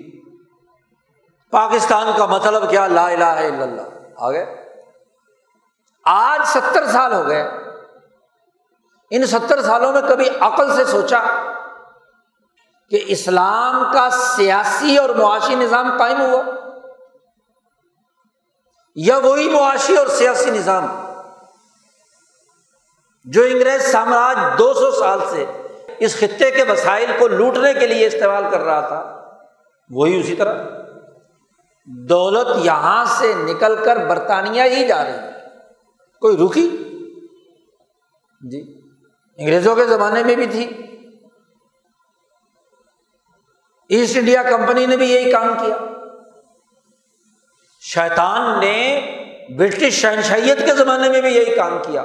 پاکستان کا مطلب کیا؟ لا الہ الا اللہ۔ آ گئے آج ستر سال ہو گئے۔ ان ستر سالوں میں کبھی عقل سے سوچا کہ اسلام کا سیاسی اور معاشی نظام قائم ہوا؟ یا وہی معاشی اور سیاسی نظام جو انگریز سامراج دو سو سال سے اس خطے کے وسائل کو لوٹنے کے لیے استعمال کر رہا تھا؟ وہی اسی طرح دولت یہاں سے نکل کر برطانیہ ہی جا رہی ہے۔ کوئی رکی؟ جی انگریزوں کے زمانے میں بھی تھی۔ ایسٹ انڈیا کمپنی نے بھی یہی کام کیا۔ شیطان نے برٹش شہنشائیت کے زمانے میں بھی یہی کام کیا۔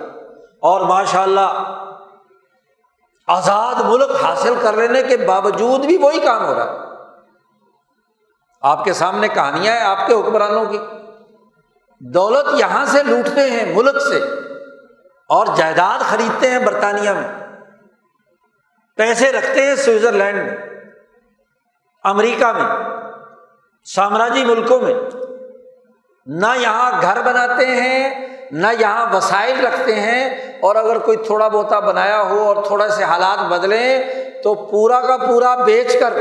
اور ماشاء اللہ آزاد ملک حاصل کر لینے کے باوجود بھی وہی کام ہو رہا۔ ہے آپ کے سامنے کہانیاں ہیں آپ کے حکمرانوں کی۔ دولت یہاں سے لوٹتے ہیں ملک سے اور جائیداد خریدتے ہیں برطانیہ میں۔ پیسے رکھتے ہیں سوئٹزرلینڈ میں، امریکہ میں، سامراجی ملکوں میں۔ نہ یہاں گھر بناتے ہیں، نہ یہاں وسائل رکھتے ہیں۔ اور اگر کوئی تھوڑا بہت بنایا ہو اور تھوڑا سے حالات بدلیں تو پورا کا پورا بیچ کر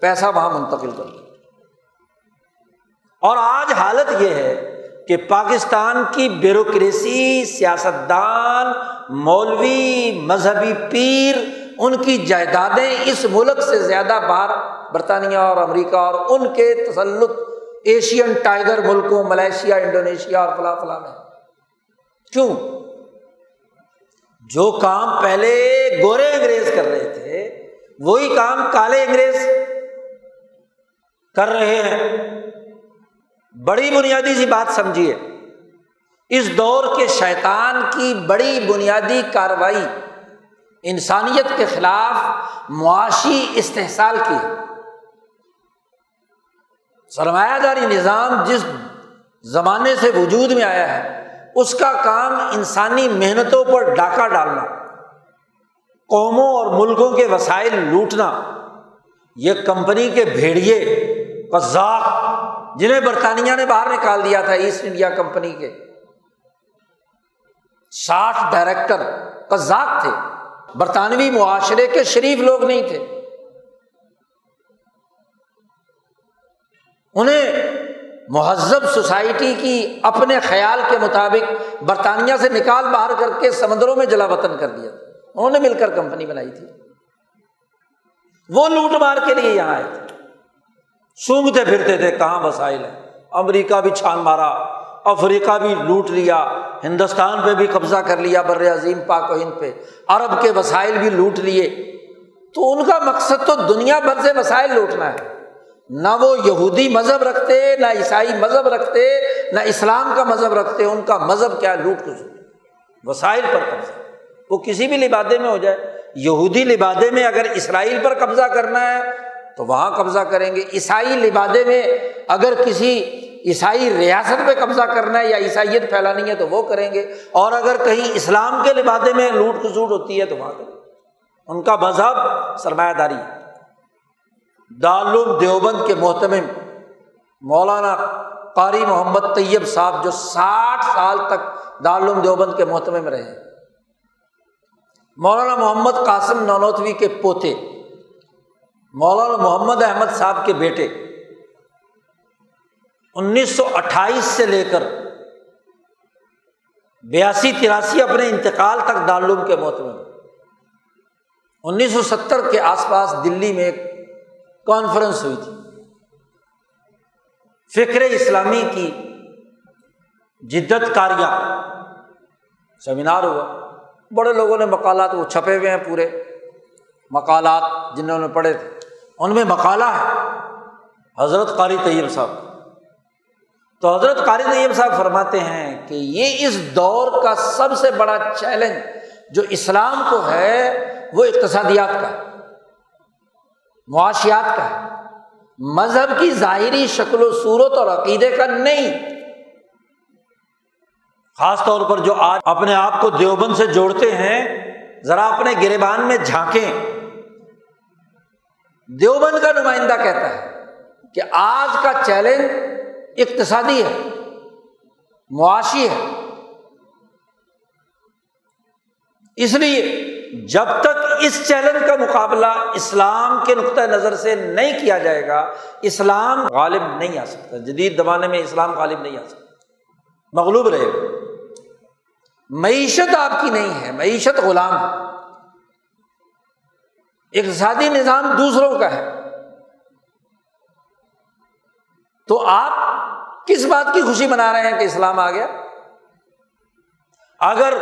پیسہ وہاں منتقل کر دیں اور آج حالت یہ ہے کہ پاکستان کی بیوروکریسی، سیاستدان، مولوی، مذہبی پیر، ان کی جائیدادیں اس ملک سے زیادہ باہر، برطانیہ اور امریکہ اور ان کے تسلط ایشین ٹائیگر ملکوں ملیشیا انڈونیشیا اور فلاں فلاں میں۔ کیوں؟ جو کام پہلے گورے انگریز کر رہے تھے، وہی کام کالے انگریز کر رہے ہیں۔ بڑی بنیادی سی بات سمجھیے۔ اس دور کے شیطان کی بڑی بنیادی کاروائی انسانیت کے خلاف معاشی استحصال کی سرمایہ داری نظام جس زمانے سے وجود میں آیا ہے، اس کا کام انسانی محنتوں پر ڈاکہ ڈالنا، قوموں اور ملکوں کے وسائل لوٹنا، یہ کمپنی کے بھیڑیے قزاق جنہیں برطانیہ نے باہر نکال دیا تھا ایسٹ انڈیا کمپنی کے۔ ساٹھ ڈائریکٹر قزاق تھے۔ برطانوی معاشرے کے شریف لوگ نہیں تھے۔ انہیں مہذب سوسائٹی کی اپنے خیال کے مطابق برطانیہ سے نکال باہر کر کے سمندروں میں جلا وطن کر دیا انہوں نے مل کر کمپنی بنائی تھی۔ وہ لوٹ مار کے لیے یہاں آئے تھے۔ سونگتے پھرتے تھے، کہاں وسائل ہے امریکہ بھی چھان مارا، افریقہ بھی لوٹ لیا، ہندوستان پہ بھی قبضہ کر لیا بر عظیم پاک و ہند پہ، عرب کے وسائل بھی لوٹ لیے۔ تو ان کا مقصد تو دنیا بھر سے وسائل لوٹنا ہے۔ نہ وہ یہودی مذہب رکھتے، نہ عیسائی مذہب رکھتے، نہ اسلام کا مذہب رکھتے، ان کا مذہب کیا لوٹ کچھ وسائل پر قبضہ۔ وہ کسی بھی لبادے میں ہو جائے۔ یہودی لبادے میں اگر اسرائیل پر قبضہ کرنا ہے تو وہاں قبضہ کریں گے۔ عیسائی لبادے میں اگر کسی عیسائی ریاست پہ قبضہ کرنا ہے یا عیسائیت پھیلانی ہے تو وہ کریں گے۔ اور اگر کہیں اسلام کے لبادے میں لوٹ کسوٹ ہوتی ہے تو وہاں کریں ان کا مذہب سرمایہ داری ہے۔ دارالعلوم دیوبند کے محتمم مولانا قاری محمد طیب صاحب جو ساٹھ سال تک دارالعلوم دیوبند کے محتمم رہے۔ مولانا محمد قاسم نونوتوی کے پوتے مولانا محمد احمد صاحب کے بیٹے انیس سو اٹھائیس سے لے کر بیاسی تراسی اپنے انتقال تک دارالعلوم کے محتمم انیس سو ستر کے آس پاس دلی میں ایک کانفرنس ہوئی تھی۔ فکر اسلامی کی جدت کاریاں۔ سیمینار ہوا۔ بڑے لوگوں نے مکالات وہ چھپے ہوئے ہیں پورے۔ مکالات جنہوں نے پڑھے تھے۔ ان میں مکالا ہے۔ حضرت قاری طیب صاحب۔ تو حضرت قاری طیب صاحب فرماتے ہیں کہ یہ اس دور کا سب سے بڑا چیلنج جو اسلام کو ہے، وہ اقتصادیات کا ہے۔ معاشیات کا ہے۔ مذہب کی ظاہری شکل و صورت اور عقیدے کا نہیں۔ خاص طور پر جو آج اپنے آپ کو دیوبند سے جوڑتے ہیں، ذرا اپنے گریبان میں جھانکیں۔ دیوبند کا نمائندہ کہتا ہے کہ آج کا چیلنج اقتصادی ہے، معاشی ہے۔ اس لیے جب تک اس چیلنج کا مقابلہ اسلام کے نقطۂ نظر سے نہیں کیا جائے گا، اسلام غالب نہیں آ سکتا، جدید زمانے میں اسلام غالب نہیں آ سکتا۔ مغلوب رہے گا۔ معیشت آپ کی نہیں ہے، معیشت غلام ہے۔ اقتصادی نظام دوسروں کا ہے۔ تو آپ کس بات کی خوشی منا رہے ہیں کہ اسلام آ گیا؟ اگر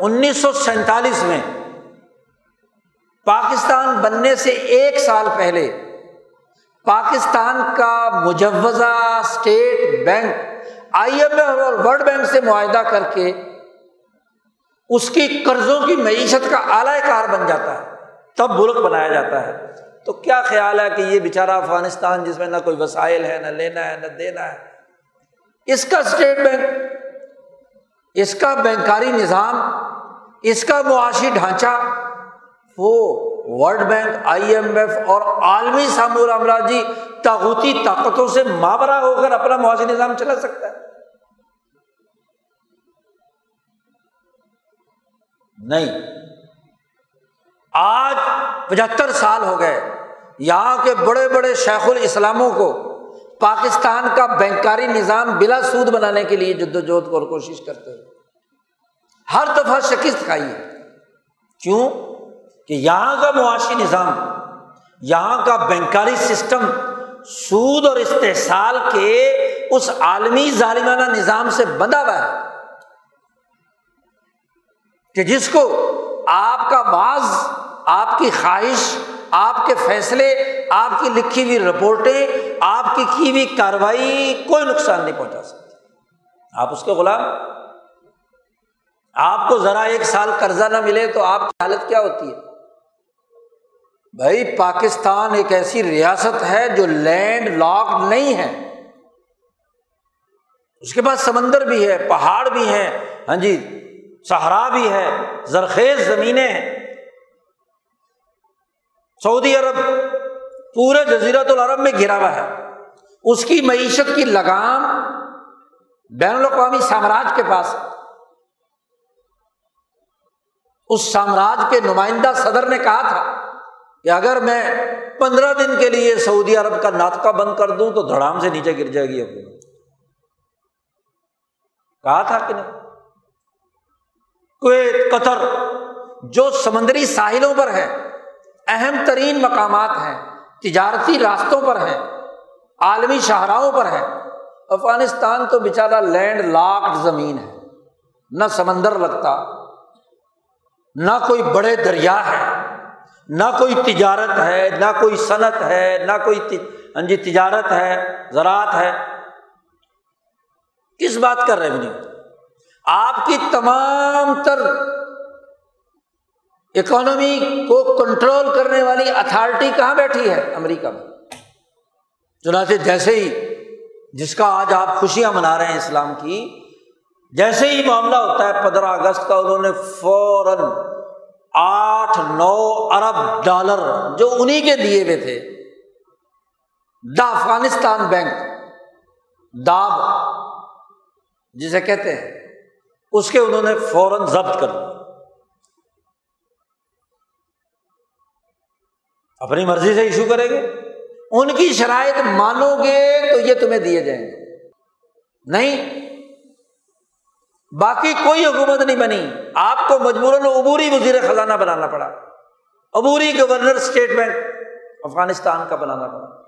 انیس سو سینتالیس میں پاکستان بننے سے ایک سال پہلے پاکستان کا مجوزہ state bank I M F اور ورلڈ بینک سے معاہدہ کر کے اس کی قرضوں کی معیشت کا اعلی کار بن جاتا ہے۔ تب ملک بنایا جاتا ہے۔ تو کیا خیال ہے کہ یہ بیچارہ افغانستان جس میں نہ کوئی وسائل ہے، نہ لینا ہے، نہ دینا ہے؟ اس کا اسٹیٹ بینک، اس کا بینکاری نظام، اس کا معاشی ڈھانچہ، وہ world bank, I M F اور عالمی سامور امراجی تاغوتی طاقتوں سے مابرا ہو کر اپنا معاشی نظام چلا سکتا ہے۔ نہیں۔ آج پچہتر سال ہو گئے، یہاں کے بڑے بڑے شیخ الاسلاموں کو پاکستان کا بینکاری نظام بلا سود بنانے کے لیے جد وجہد اور کوشش کرتے ہیں۔ ہر دفعہ شکست کھائی ہے۔ کیوں؟ کہ یہاں کا معاشی نظام، یہاں کا بینکاری سسٹم سود اور استحصال کے اس عالمی ظالمانہ نظام سے بندھا ہوا ہے۔ کہ جس کو آپ کا بعض آپ کی خواہش، آپ کے فیصلے، آپ کی لکھی ہوئی رپورٹیں، آپ کی کی ہوئی کاروائی کوئی نقصان نہیں پہنچا سکتی آپ اس کے غلام آپ کو ذرا ایک سال قرضہ نہ ملے تو آپ کی حالت کیا ہوتی ہے؟ بھائی، پاکستان ایک ایسی ریاست ہے جو لینڈ لاک نہیں ہے۔ اس کے پاس سمندر بھی ہے، پہاڑ بھی ہیں۔ ہاں جی سہارا بھی ہے، زرخیز زمینیں ہیں۔ سعودی عرب پورے جزیرت العرب میں گرا ہوا ہے۔ اس کی معیشت کی لگام بین الاقوامی سامراج کے پاس اس سامراج کے نمائندہ صدر نے کہا تھا کہ اگر میں پندرہ دن کے لیے سعودی عرب کا ناطقہ بند کر دوں تو دھڑام سے نیچے گر جائے گی حکومت۔ کہا تھا کہ نہیں؟ کویت، قطر، جو سمندری ساحلوں پر ہے اہم ترین مقامات ہیں، تجارتی راستوں پر ہیں، عالمی شاہراہوں پر ہے افغانستان تو بےچارا لینڈ لاکڈ زمین ہے، نہ سمندر لگتا، نہ کوئی بڑے دریا ہے، نہ کوئی تجارت ہے، نہ کوئی صنعت ہے، نہ کوئی ہاں جی تجارت ہے، زراعت ہے۔ کس بات کا ریونیو آپ کی تمام تر اکانومی کو کنٹرول کرنے والی اتھارٹی کہاں بیٹھی ہے؟ امریکہ میں۔ چنانچہ جیسے ہی جس کا آج آپ خوشیاں منا رہے ہیں اسلام کی، جیسے ہی معاملہ ہوتا ہے پندرہ اگست کا، انہوں نے فوراً آٹھ نو ارب ڈالر جو انہیں کے دیے ہوئے تھے، دا افغانستان بینک داب جسے کہتے ہیں۔ اس کے انہوں نے فوراً ضبط کر دیا اپنی مرضی سے ایشو کریں گے۔ ان کی شرائط مانو گے تو یہ تمہیں دیے جائیں گے۔ نہیں، باقی کوئی حکومت نہیں بنی۔ آپ کو مجبوراً عبوری وزیر خزانہ بنانا پڑا۔ عبوری گورنر اسٹیٹ بینک افغانستان کا بنانا پڑا۔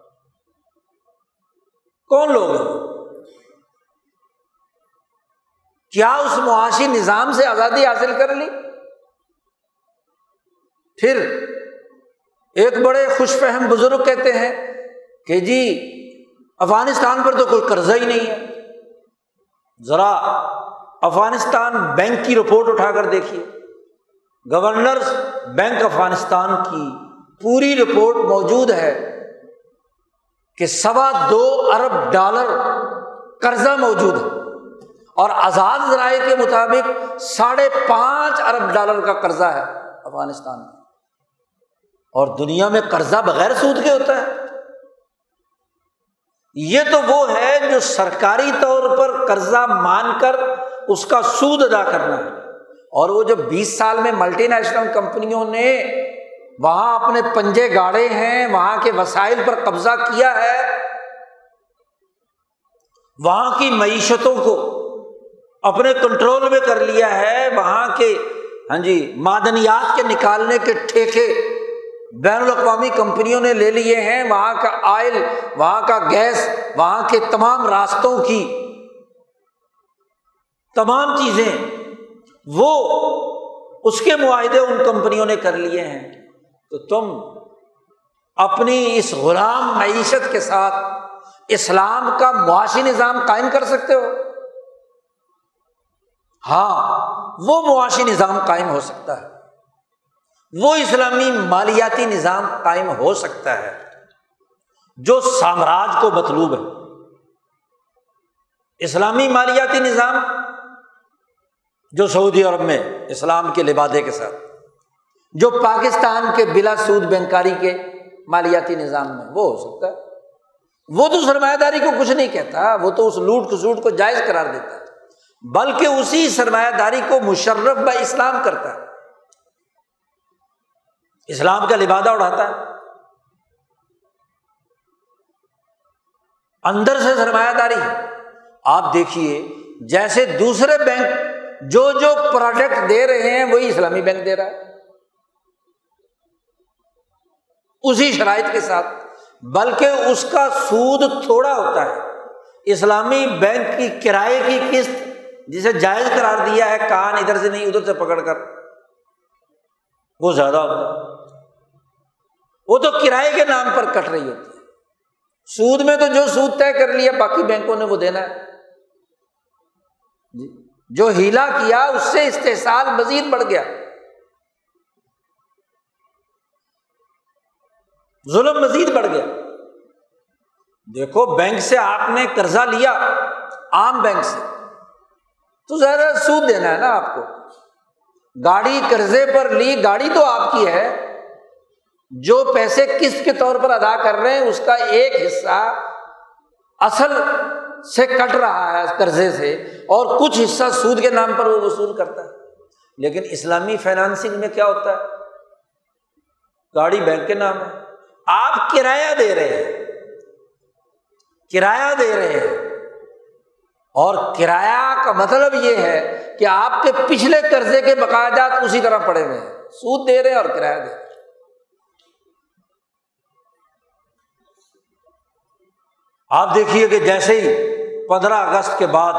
کون لوگ ہیں؟ کیا اس معاشی نظام سے آزادی حاصل کر لی؟ پھر ایک بڑے خوش فہم بزرگ کہتے ہیں کہ جی افغانستان پر تو کوئی قرضہ ہی نہیں ہے۔ ذرا افغانستان بینک کی رپورٹ اٹھا کر دیکھیے۔ گورنر بینک افغانستان کی پوری رپورٹ موجود ہے کہ سوا دو ارب ڈالر قرضہ موجود ہے۔ اور آزاد ذرائع کے مطابق ساڑھے پانچ ارب ڈالر کا قرضہ ہے افغانستان میں۔ اور دنیا میں قرضہ بغیر سود کے ہوتا ہے۔ یہ تو وہ ہے جو سرکاری طور پر قرضہ مان کر اس کا سود ادا کرنا ہے۔ اور وہ جو بیس سال میں ملٹی نیشنل کمپنیوں نے وہاں اپنے پنجے گاڑے ہیں، وہاں کے وسائل پر قبضہ کیا ہے، وہاں کی معیشتوں کو اپنے کنٹرول میں کر لیا ہے، وہاں کے ہاں جی معدنیات کے نکالنے کے ٹھیکے بین الاقوامی کمپنیوں نے لے لیے ہیں۔ وہاں کا آئل، وہاں کا گیس، وہاں کے تمام راستوں کی تمام چیزیں، وہ اس کے معاہدے ان کمپنیوں نے کر لیے ہیں۔ تو تم اپنی اس غلام معیشت کے ساتھ اسلام کا معاشی نظام قائم کر سکتے ہو۔ ہاں وہ معاشی نظام قائم ہو سکتا ہے۔ وہ اسلامی مالیاتی نظام قائم ہو سکتا ہے۔ جو سامراج کو مطلوب ہے۔ اسلامی مالیاتی نظام جو سعودی عرب میں اسلام کے لبادے کے ساتھ، جو پاکستان کے بلا سود بینکاری کے مالیاتی نظام میں وہ ہو سکتا ہے۔ وہ تو سرمایہ داری کو کچھ نہیں کہتا، وہ تو اس لوٹ کسوٹ کو جائز قرار دیتا ہے۔ بلکہ اسی سرمایہ داری کو مشرف ب اسلام کرتا ہے۔ اسلام کا لبادہ اڑاتا ہے۔ اندر سے سرمایہ داری۔ آپ دیکھیے، جیسے دوسرے بینک جو جو پروڈکٹ دے رہے ہیں، وہی اسلامی بینک دے رہا ہے۔ اسی شرائط کے ساتھ، بلکہ اس کا سود تھوڑا ہوتا ہے۔ اسلامی بینک کی کرائے کی قسط جسے جائز قرار دیا ہے، کان ادھر سے نہیں، ادھر سے پکڑ کر۔ وہ زیادہ ہوتا وہ تو کرائے کے نام پر کٹ رہی ہوتی ہے۔ سود میں تو جو سود طے کر لیا، باقی بینکوں نے وہ دینا ہے۔ جی جو ہیلا کیا، اس سے استحصال مزید بڑھ گیا۔ ظلم مزید بڑھ گیا۔ دیکھو، بینک سے آپ نے قرضہ لیا، عام بینک سے۔ تو ذرا سود دینا ہے نا آپ کو۔ گاڑی قرضے پر لی، گاڑی تو آپ کی ہے۔ جو پیسے قسط کے طور پر ادا کر رہے ہیں، اس کا ایک حصہ اصل سے کٹ رہا ہے قرضے سے، اور کچھ حصہ سود کے نام پر وہ وصول کرتا ہے۔ لیکن اسلامی فائنانسنگ میں کیا ہوتا ہے؟ گاڑی بینک کے نام ہے۔ آپ کرایہ دے رہے ہیں۔ کرایہ دے رہے ہیں۔ اور کرایہ کا مطلب یہ ہے کہ آپ کے پچھلے قرضے کے باقاعدات اسی طرح پڑے ہوئے ہیں۔ سود دے رہے ہیں اور کرایہ دے رہے ہیں۔ آپ دیکھیے کہ جیسے ہی پندرہ اگست کے بعد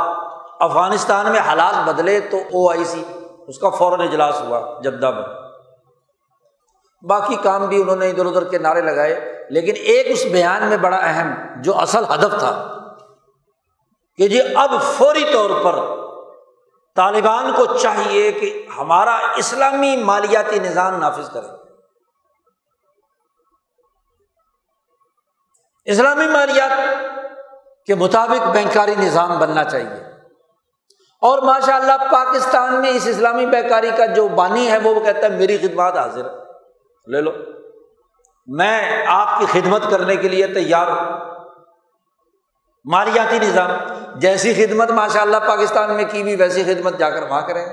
افغانستان میں حالات بدلے تو او آئی سی اس کا فوراً اجلاس ہوا جدہ میں۔ باقی کام بھی انہوں نے ادھر ادھر کے نعرے لگائے، لیکن ایک اس بیان میں بڑا اہم جو اصل ہدف تھا۔ کہ جی اب فوری طور پر طالبان کو چاہیے کہ ہمارا اسلامی مالیاتی نظام نافذ کرے۔ اسلامی مالیات کے مطابق بینکاری نظام بننا چاہیے۔ اور ماشاء اللہ پاکستان میں اس اسلامی بینکاری کا جو بانی ہے وہ کہتا ہے میری خدمات حاضر لے لو۔ میں آپ کی خدمت کرنے کے لیے تیار ہوں۔ مالیاتی نظام۔ جیسی خدمت ماشاء اللہ پاکستان میں کی بھی ویسی خدمت جا کر وہاں کریں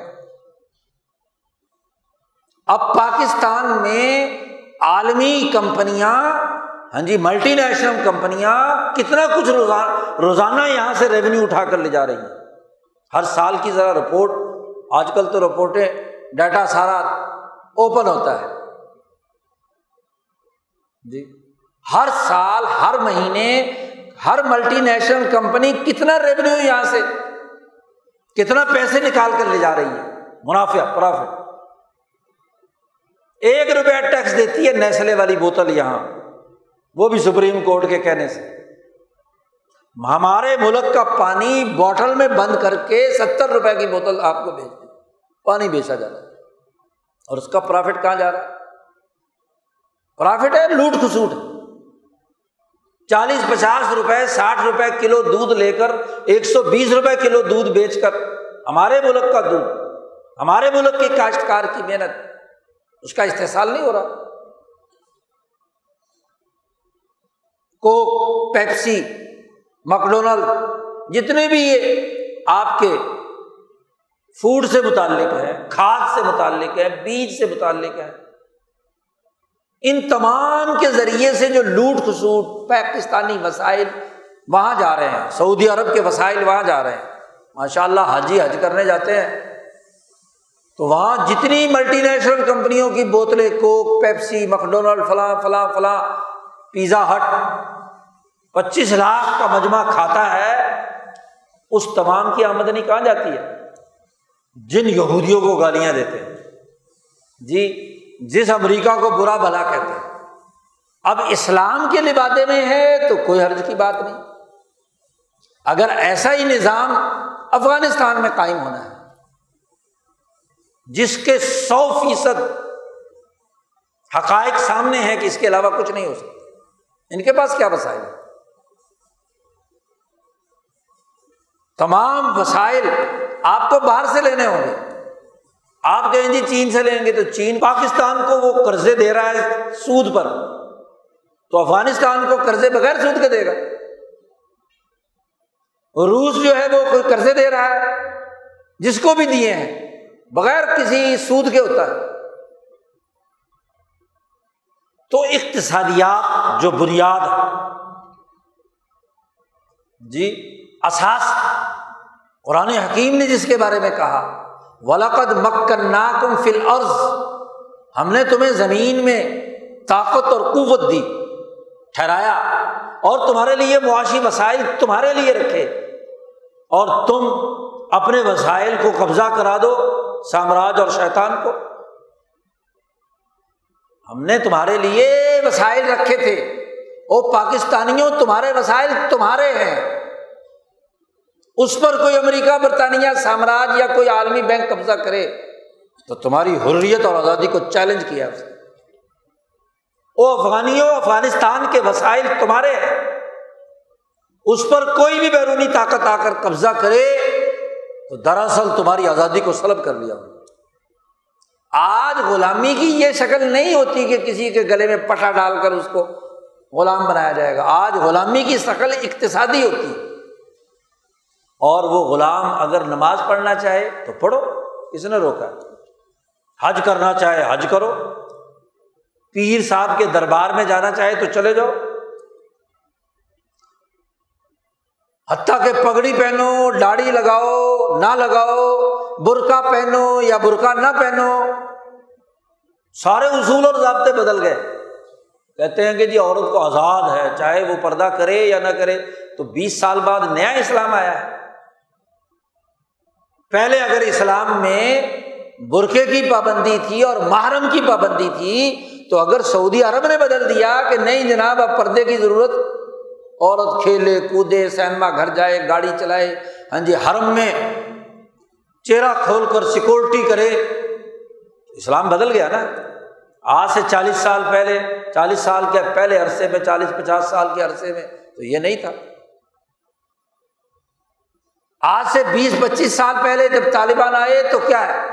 اب پاکستان میں عالمی کمپنیاں ہاں جی ملٹی نیشنل کمپنیاں کتنا کچھ روزانہ روزانہ یہاں سے ریونیو اٹھا کر لے جا رہی ہیں۔ ہر سال کی ذرا رپورٹ آج کل تو رپورٹیں ڈیٹا سارا اوپن ہوتا ہے۔ جی ہر سال، ہر مہینے ہر ملٹی نیشنل کمپنی کتنا ریونیو یہاں سے کتنا پیسے نکال کر لے جا رہی ہے؟ منافع پرافٹ ایک روپیہ ٹیکس دیتی ہے نیسلے والی بوتل یہاں، وہ بھی سپریم کورٹ کے کہنے سے۔ ہمارے ملک کا پانی بوٹل میں بند کر کے ستر روپئے کی بوتل آپ کو بھیج دی۔ پانی بیچا جا رہا ہے۔ اور اس کا پرافٹ کہاں جا رہا ہے؟ پرافٹ ہے لوٹ کھسوٹ۔ چالیس پچاس روپئے ساٹھ روپئے کلو دودھ لے کر ایک سو بیس روپئے کلو دودھ بیچ کر ہمارے ملک کا دودھ، ہمارے ملک کی کاشتکار کی محنت، اس کا استحصال نہیں ہو رہا۔ کوک، پیپسی مکڈونل جتنے بھی یہ آپ کے فوڈ سے متعلق ہے کھاد سے متعلق ہے بیج سے متعلق ہے ان تمام کے ذریعے سے جو لوٹ خسوٹ پاکستانی وسائل وہاں جا رہے ہیں، سعودی عرب کے وسائل وہاں جا رہے ہیں۔ ماشاء اللہ حاجی حج کرنے جاتے ہیں۔ تو وہاں جتنی ملٹی نیشنل کمپنیوں کی بوتلیں، کوک، پیپسی، مکڈونلڈ، فلاں فلاں فلاں، پیزا ہٹ، پچیس لاکھ کا مجمع کھاتا ہے، اس تمام کی آمدنی کہاں جاتی ہے؟ جن یہودیوں کو گالیاں دیتے ہیں۔ جی جس امریکہ کو برا بھلا کہتے ہیں۔ اب اسلام کے لبادے میں ہے تو کوئی حرض کی بات نہیں۔ اگر ایسا ہی نظام افغانستان میں قائم ہونا ہے، جس کے سو فیصد حقائق سامنے ہیں کہ اس کے علاوہ کچھ نہیں ہو سکتا، ان کے پاس کیا وسائل؟ ہے تمام وسائل آپ کو باہر سے لینے ہوں گے۔ آپ کہیں جی چین سے لیں گے تو چین پاکستان کو وہ قرضے دے رہا ہے سود پر تو افغانستان کو قرضے بغیر سود کے دے گا۔ روس جو ہے وہ کوئی قرضے دے رہا ہے، جس کو بھی دیے ہیں، بغیر کسی سود کے ہوتا ہے۔ تو اقتصادیات جو بنیاد جی اساس، قرآن حکیم نے جس کے بارے میں کہا ولاقد مکن ناکم فل عرض ہم نے تمہیں زمین میں طاقت اور قوت دی، ٹھہرایا، اور تمہارے لیے معاشی وسائل تمہارے لیے رکھے۔ اور تم اپنے وسائل کو قبضہ کرا دو سامراج اور شیطان کو۔ ہم نے تمہارے لیے وسائل رکھے تھے۔ او پاکستانیوں، تمہارے وسائل تمہارے ہیں۔ اس پر کوئی امریکہ، برطانیہ سامراج یا کوئی عالمی بینک قبضہ کرے تو تمہاری حریت اور آزادی کو چیلنج کیا اس نے۔ او افغانیوں، افغانستان کے وسائل تمہارے ہیں۔ اس پر کوئی بھی بیرونی طاقت آ کر قبضہ کرے تو دراصل تمہاری آزادی کو سلب کر لیا۔ آج غلامی کی یہ شکل نہیں ہوتی کہ کسی کے گلے میں پٹا ڈال کر اس کو غلام بنایا جائے گا۔ آج غلامی کی شکل اقتصادی ہوتی ہے۔ اور وہ غلام اگر نماز پڑھنا چاہے تو پڑھو کس نے روکا۔ حج کرنا چاہے، حج کرو۔ پیر صاحب کے دربار میں جانا چاہے تو چلے جاؤ۔ حتیٰ کہ پگڑی پہنو ڈاڑی لگاؤ، نہ لگاؤ، برقع پہنو یا برقع نہ پہنو۔ سارے اصول اور ضابطے بدل گئے۔ کہتے ہیں کہ جی عورت کو آزاد ہے، چاہے وہ پردہ کرے یا نہ کرے، تو بیس سال بعد نیا اسلام آیا ہے۔ پہلے اگر اسلام میں برقعے کی پابندی تھی اور محرم کی پابندی تھی، تو اگر سعودی عرب نے بدل دیا کہ نہیں جناب، اب پردے کی ضرورت، عورت کھیلے، کودے، سینما، گھر جائے، گاڑی چلائے ہاں جی حرم میں چہرہ کھول کر سیکورٹی کرے اسلام بدل گیا نا۔ آج سے چالیس سال پہلے، چالیس سال کے پہلے عرصے میں، چالیس پچاس سال کے عرصے میں تو یہ نہیں تھا۔ آج سے بیس پچیس سال پہلے جب طالبان آئے تو کیا ہے؟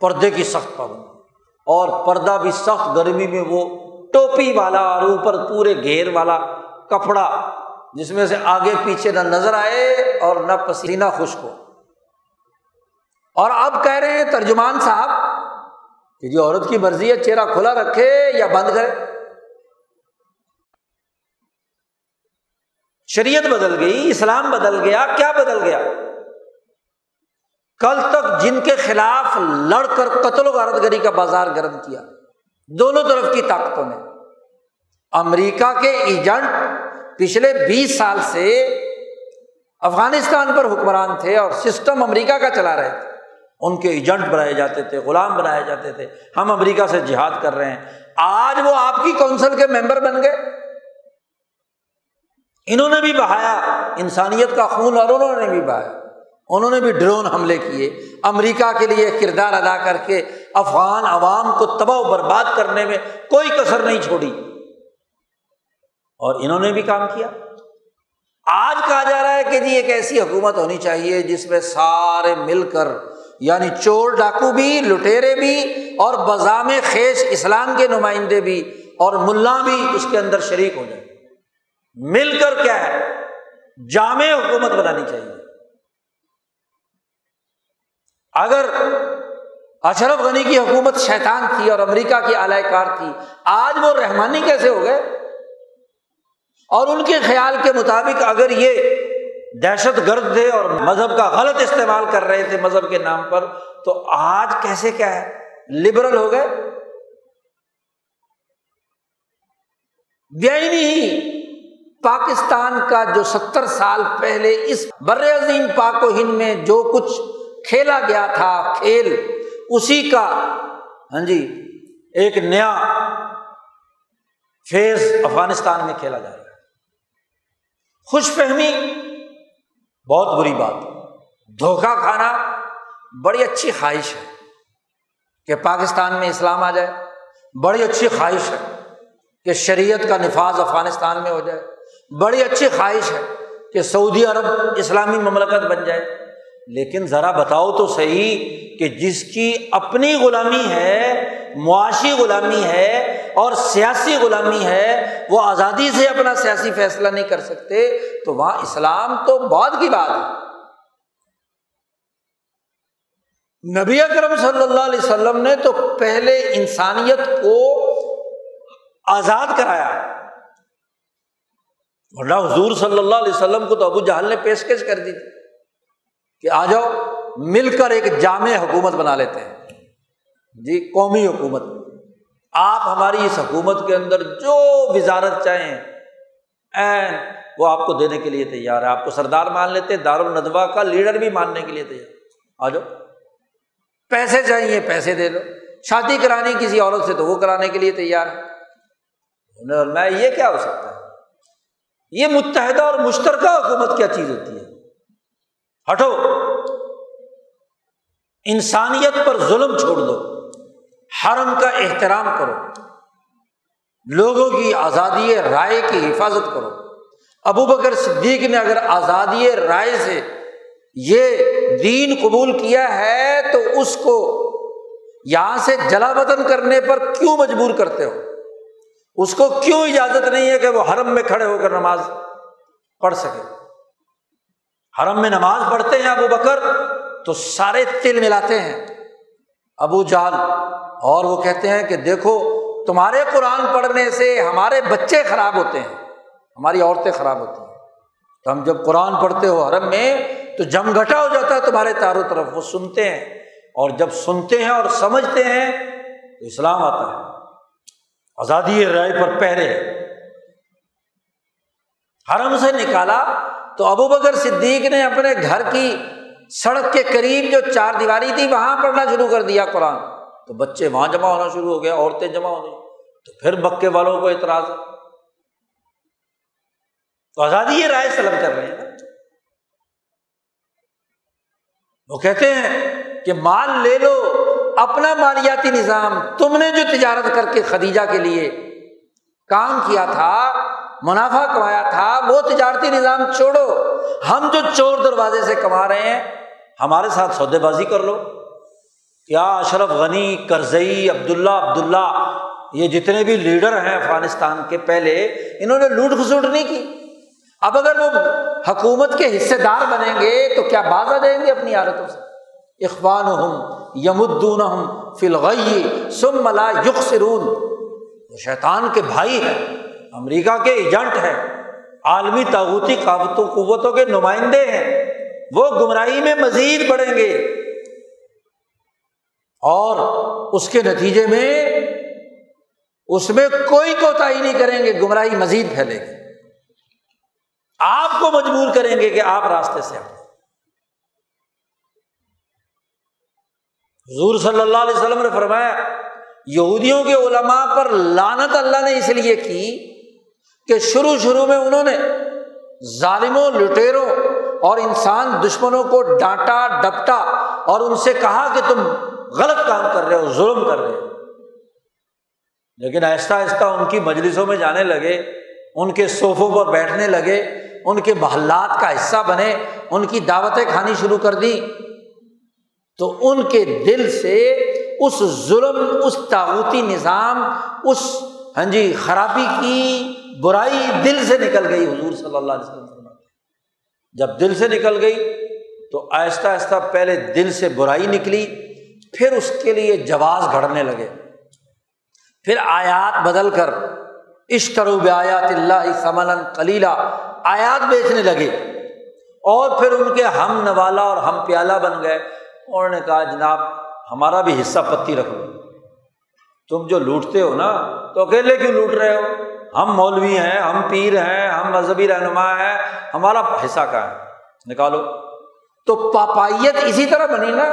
پردے کی سخت پابندی اور پردہ بھی سخت، گرمی میں وہ ٹوپی والا اور اوپر پورے گھیر والا کپڑا، جس میں سے آگے پیچھے نہ نظر آئے اور نہ پسینہ خشک ہو۔ اور اب کہہ رہے ہیں ترجمان صاحب کہ جو عورت کی مرضی ہے، چہرہ کھلا رکھے یا بند کرے۔ شریعت بدل گئی، اسلام بدل گیا، کیا بدل گیا؟ کل تک جن کے خلاف لڑ کر قتل و غارت گری کا بازار گرم کیا، دونوں طرف کی طاقتوں نے۔ امریکہ کے ایجنٹ پچھلے بیس سال سے افغانستان پر حکمران تھے اور سسٹم امریکہ کا چلا رہے تھے۔ ان کے ایجنٹ بنائے جاتے تھے، غلام بنائے جاتے تھے۔ ہم امریکہ سے جہاد کر رہے ہیں۔ آج وہ آپ کی کونسل کے ممبر بن گئے۔ انہوں نے بھی بہایا، انسانیت کا خون اور انہوں نے بھی بہایا۔ انہوں نے بھی ڈرون حملے کیے۔ امریکہ کے لیے کردار ادا کر کے افغان عوام کو تباہ و برباد کرنے میں کوئی کسر نہیں چھوڑی۔ اور انہوں نے بھی کام کیا۔ آج کہا جا رہا ہے کہ جی ایک ایسی حکومت ہونی چاہیے جس میں سارے مل کر یعنی چور ڈاکو بھی، لٹیرے بھی، اور بزام خیش اسلام کے نمائندے بھی، اور ملا بھی اس کے اندر شریک ہو جائے مل کر کیا ہے؟ جامع حکومت بنانی چاہیے۔ اگر اشرف غنی کی حکومت شیطان تھی اور امریکہ کی اعلی کار تھی، آج وہ رحمانی کیسے ہو گئے؟ اور ان کے خیال کے مطابق اگر یہ دہشت گرد تھے اور مذہب کا غلط استعمال کر رہے تھے مذہب کے نام پر، تو آج کیسے کیا ہے؟ لبرل ہو گئے؟ نہیں پاکستان کا جو ستر سال پہلے اس بر عظیم پاک و ہند میں جو کچھ کھیلا گیا تھا، کھیل، اسی کا ہاں جی ایک نیا فیز افغانستان میں کھیلا جا رہا ہے۔ خوش فہمی، بہت بری بات۔ دھوکہ کھانا بڑی اچھی خواہش ہے کہ پاکستان میں اسلام آ جائے۔ بڑی اچھی خواہش ہے کہ شریعت کا نفاذ افغانستان میں ہو جائے۔ بڑی اچھی خواہش ہے کہ سعودی عرب اسلامی مملکت بن جائے۔ لیکن ذرا بتاؤ تو صحیح کہ جس کی اپنی غلامی ہے، معاشی غلامی ہے اور سیاسی غلامی ہے، وہ آزادی سے اپنا سیاسی فیصلہ نہیں کر سکتے، تو وہاں اسلام تو بہت کی بات ہے۔ نبی اکرم صلی اللہ علیہ وسلم نے تو پہلے انسانیت کو آزاد کرایا۔ ورنہ حضور صلی اللہ علیہ وسلم کو تو ابو جہل نے پیشکش کر دی تھی کہ آ جاؤ، مل کر ایک جامع حکومت بنا لیتے ہیں۔ جی قومی حکومت۔ آپ ہماری اس حکومت کے اندر جو وزارت چاہیں این وہ آپ کو دینے کے لیے تیار ہے۔ آپ کو سردار مان لیتے دار الدوا کا لیڈر بھی ماننے کے لیے تیار۔ آ جاؤ۔ پیسے چاہیے، پیسے دے دو۔ شادی کرانی کسی عورت سے تو وہ کرانے کے لیے تیار ہے۔ میں یہ کیا ہو سکتا ہے؟ یہ متحدہ اور مشترکہ حکومت کیا چیز ہوتی ہے؟ ہٹو۔ انسانیت پر ظلم چھوڑ دو۔ حرم کا احترام کرو۔ لوگوں کی آزادی رائے کی حفاظت کرو۔ ابو بکر صدیق نے اگر آزادی رائے سے یہ دین قبول کیا ہے تو اس کو یہاں سے جلا وطن کرنے پر کیوں مجبور کرتے ہو؟ اس کو کیوں اجازت نہیں ہے کہ وہ حرم میں کھڑے ہو کر نماز پڑھ سکے؟ حرم میں نماز پڑھتے ہیں ابو بکر تو سارے تل ملاتے ہیں۔ ابو جال اور وہ کہتے ہیں کہ دیکھو، تمہارے قرآن پڑھنے سے ہمارے بچے خراب ہوتے ہیں، ہماری عورتیں خراب ہوتی ہیں۔ تو ہم جب قرآن پڑھتے ہو حرم میں تو جم گھٹا ہو جاتا ہے تمہارے چاروں طرف، وہ سنتے ہیں۔ اور جب سنتے ہیں اور سمجھتے ہیں تو اسلام آتا ہے۔ آزادی رائے پر پہرے۔ حرم سے نکالا تو ابو بکر صدیق نے اپنے گھر کی سڑک کے قریب جو چار دیواری تھی، وہاں پڑھنا شروع کر دیا قرآن۔ تو بچے وہاں جمع ہونا شروع ہو گیا عورتیں جمع ہو گئی تو پھر مکے والوں کو اعتراض۔ تو آزادی یہ رائے سلب کر رہے ہیں۔ وہ کہتے ہیں کہ مال لے لو اپنا مالیاتی نظام تم نے جو تجارت کر کے خدیجہ کے لیے کام کیا تھا، منافع کمایا تھا، وہ تجارتی نظام چھوڑو۔ ہم جو چور دروازے سے کما رہے ہیں، ہمارے ساتھ سودے بازی کر لو۔ کیا اشرف غنی، کرزئی، عبداللہ عبداللہ، یہ جتنے بھی لیڈر ہیں افغانستان کے پہلے، انہوں نے لوٹ کھسوٹ نہیں کی۔ اب اگر وہ حکومت کے حصے دار بنیں گے، تو کیا باز آ جائیں گے اپنی عادتوں سے؟ اخبان ہوں یمدون فلغی سم ملا یق سرون شیطان کے بھائی ہیں امریکہ کے ایجنٹ ہیں۔ عالمی تعوتی قابطوں قوتوں کے نمائندے ہیں۔ وہ گمراہی میں مزید بڑھیں گے۔ اور اس کے نتیجے میں اس میں کوئی کوتا ہی نہیں کریں گے، گمراہی مزید پھیلے گی۔ آپ کو مجبور کریں گے کہ آپ راستے سے آئیں حضور صلی اللہ علیہ وسلم نے فرمایا، یہودیوں کے علماء پر لانت اللہ نے اس لیے کی کہ شروع شروع میں انہوں نے ظالموں، لٹیروں اور انسان دشمنوں کو ڈانٹا، ڈپٹا اور ان سے کہا کہ تم غلط کام کر رہے ہو، ظلم کر رہے ہو۔ لیکن آہستہ آہستہ ان کی مجلسوں میں جانے لگے، ان کے صوفوں پر بیٹھنے لگے، ان کے محلات کا حصہ بنے، ان کی دعوتیں کھانی شروع کر دی تو ان کے دل سے اس ظلم، اس تعوتی نظام، اس ہاں جی خرابی کی برائی دل سے نکل گئی حضور صلی اللہ علیہ وسلم جب دل سے نکل گئی تو آہستہ آہستہ پہلے دل سے برائی نکلی، پھر اس کے لیے جواز گھڑنے لگے۔ پھر آیات بدل کر، اشترو آیات اللہ سمن کلیلہ آیات بیچنے لگے۔ اور پھر ان کے ہم نوالا اور ہم پیالہ بن گئے۔ انہوں نے کہا، جناب، ہمارا بھی حصہ پتی رکھ لو تم جو لوٹتے ہو نا، تو اکیلے کیوں لوٹ رہے ہو؟ ہم مولوی ہیں، ہم پیر ہیں، ہم مذہبی رہنما ہیں، ہمارا حصہ کا ہے؟ نکالو۔ تو پاپائیت اسی طرح بنی نا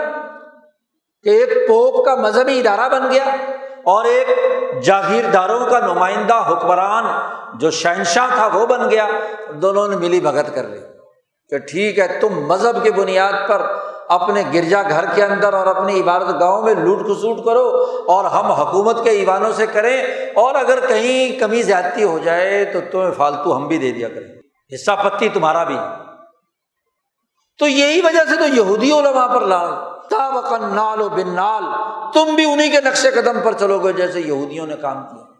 کہ ایک پوپ کا مذہبی ادارہ بن گیا اور ایک جاگیرداروں کا نمائندہ حکمران جو شہنشاہ تھا وہ بن گیا۔ دونوں نے ملی بھگت کر لی کہ ٹھیک ہے، تم مذہب کی بنیاد پر اپنے گرجا گھر کے اندر اور اپنی عبادت گاہوں میں لوٹ کسوٹ کرو اور ہم حکومت کے ایوانوں سے کریں اور اگر کہیں کمی زیادتی ہو جائے تو تمہیں فالتو ہم بھی دے دیا کریں۔ حصہ پتی تمہارا بھی۔ تو یہی وجہ سے تو یہودی علماء پر لال تا نال و بن نال۔ تم بھی انہیں کے نقشے قدم پر چلو گے جیسے یہودیوں نے کام کیا۔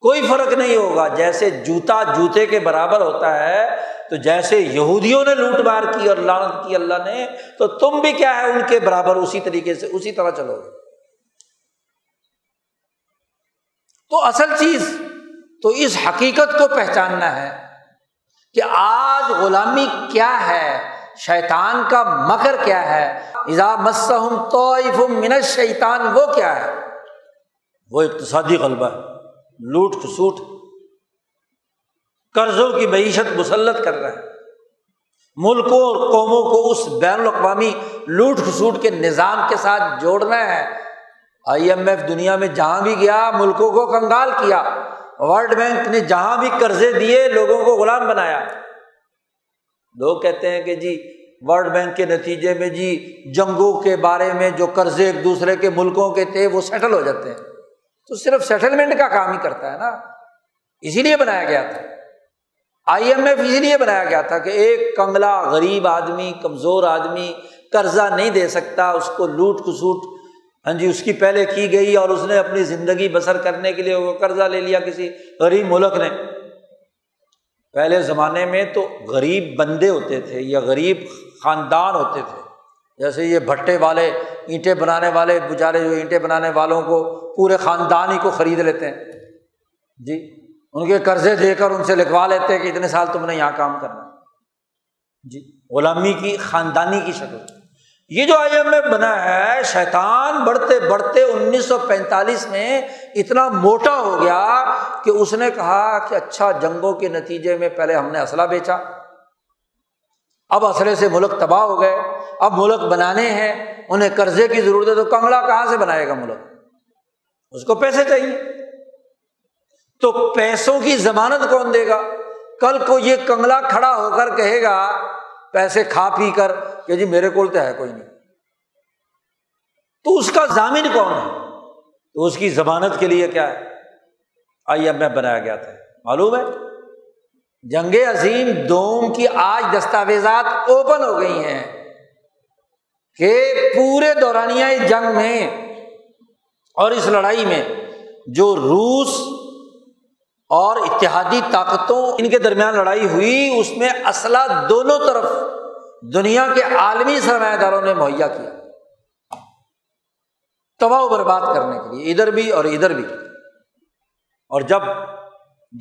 کوئی فرق نہیں ہوگا۔ جیسے جوتا جوتے کے برابر ہوتا ہے، تو جیسے یہودیوں نے لوٹ مار کی اور لانت کی اللہ نے، تو تم بھی کیا ہے ان کے برابر اسی طریقے سے، اسی طرح چلو گے۔ تو اصل چیز، تو اس حقیقت کو پہچاننا ہے کہ آج غلامی کیا ہے، شیطان کا مکر کیا ہے۔ ایزا مسم تو من شیطان وہ کیا ہے؟ وہ اقتصادی غلبہ ہے۔ لوٹ کھسوٹ قرضوں کی معیشت مسلط کر رہا ہے ملکوں اور قوموں کو اس بین الاقوامی لوٹ کھسوٹ کے نظام کے ساتھ جوڑنا ہے۔ آئی ایم ایف دنیا میں جہاں بھی گیا، ملکوں کو کنگال کیا۔ ورلڈ بینک نے جہاں بھی قرضے دیے، لوگوں کو غلام بنایا۔ لوگ کہتے ہیں کہ جی ورلڈ بینک کے نتیجے میں جی جنگوں کے بارے میں جو قرضے ایک دوسرے کے ملکوں کے تھے، وہ سیٹل ہو جاتے ہیں۔ تو صرف سیٹلمنٹ کا کام ہی کرتا ہے نا۔ اسی لیے بنایا گیا تھا۔ آئی ایم ایف اس لیے بنایا گیا تھا کہ ایک کنگلا غریب آدمی، کمزور آدمی قرضہ نہیں دے سکتا، اس کو لوٹ کسوٹ۔ ہاں جی اس کی پہلے کی گئی اور اس نے اپنی زندگی بسر کرنے کے لیے وہ قرضہ لے لیا کسی غریب ملک نے۔ پہلے زمانے میں تو غریب بندے ہوتے تھے یا غریب خاندان ہوتے تھے۔ جیسے یہ بھٹے والے، اینٹیں بنانے والے بچارے جو اینٹیں بنانے والوں کو پورے خاندان ہی کو خرید لیتے ہیں۔ جی ان کے قرضے دے کر ان سے لکھوا لیتے ہیں کہ اتنے سال تم نے یہاں کام کرنا۔ جی غلامی کی، خاندانی کی شکل۔ یہ جو آئی ایم ایف بنا ہے، شیطان بڑھتے بڑھتے انیس سو پینتالیس میں اتنا موٹا ہو گیا کہ اس نے کہا کہ اچھا جنگوں کے نتیجے میں پہلے ہم نے اسلحہ بیچا۔ اب اسلحے سے ملک تباہ ہو گئے۔ اب ملک بنانے ہیں۔ انہیں قرضے کی ضرورت ہے تو کنگلا کہاں سے بنائے گا ملک؟ اس کو پیسے چاہیے۔ تو پیسوں کی ضمانت کون دے گا؟ کل کو یہ کنگلا کھڑا ہو کر کہے گا، پیسے کھا پی کر، کہ جی میرے کو ہے کوئی نہیں۔ تو اس کا ضامن کون ہے؟ تو اس کی ضمانت کے لیے کیا ہے؟ آئی ایم ایف بنایا گیا تھا۔ معلوم ہے؟ جنگ عظیم دوم کی آج دستاویزات اوپن ہو گئی ہیں کہ پورے دورانیہ جنگ میں اور اس لڑائی میں جو روس اور اتحادی طاقتوں ان کے درمیان لڑائی ہوئی، اس میں اسلحہ دونوں طرف دنیا کے عالمی سرمایہ داروں نے مہیا کیا۔ تباہ و برباد کرنے کے لیے، ادھر بھی اور ادھر بھی۔ اور جب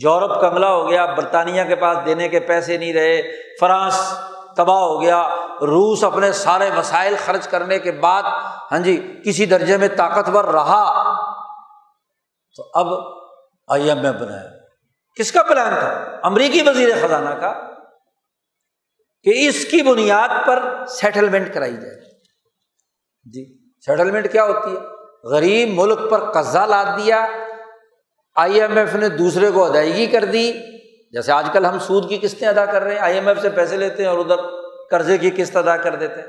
یورپ کملا ہو گیا، برطانیہ کے پاس دینے کے پیسے نہیں رہے، فرانس تباہ ہو گیا، روس اپنے سارے وسائل خرچ کرنے کے بعد ہاں جی کسی درجے میں طاقتور رہا۔ تو اب آئی ایم ایف بنایا کس کا پلان تھا؟ امریکی وزیر خزانہ کا، کہ اس کی بنیاد پر سیٹلمنٹ کرائی جائے۔ جی سیٹلمنٹ کیا ہوتی ہے؟ غریب ملک پر قزہ لاد دیا، آئی ایم ایف نے دوسرے کو ادائیگی کر دی۔ جیسے آج کل ہم سود کی قسطیں ادا کر رہے ہیں، آئی ایم ایف سے پیسے لیتے ہیں اور ادھر قرضے کی قسط ادا کر دیتے ہیں۔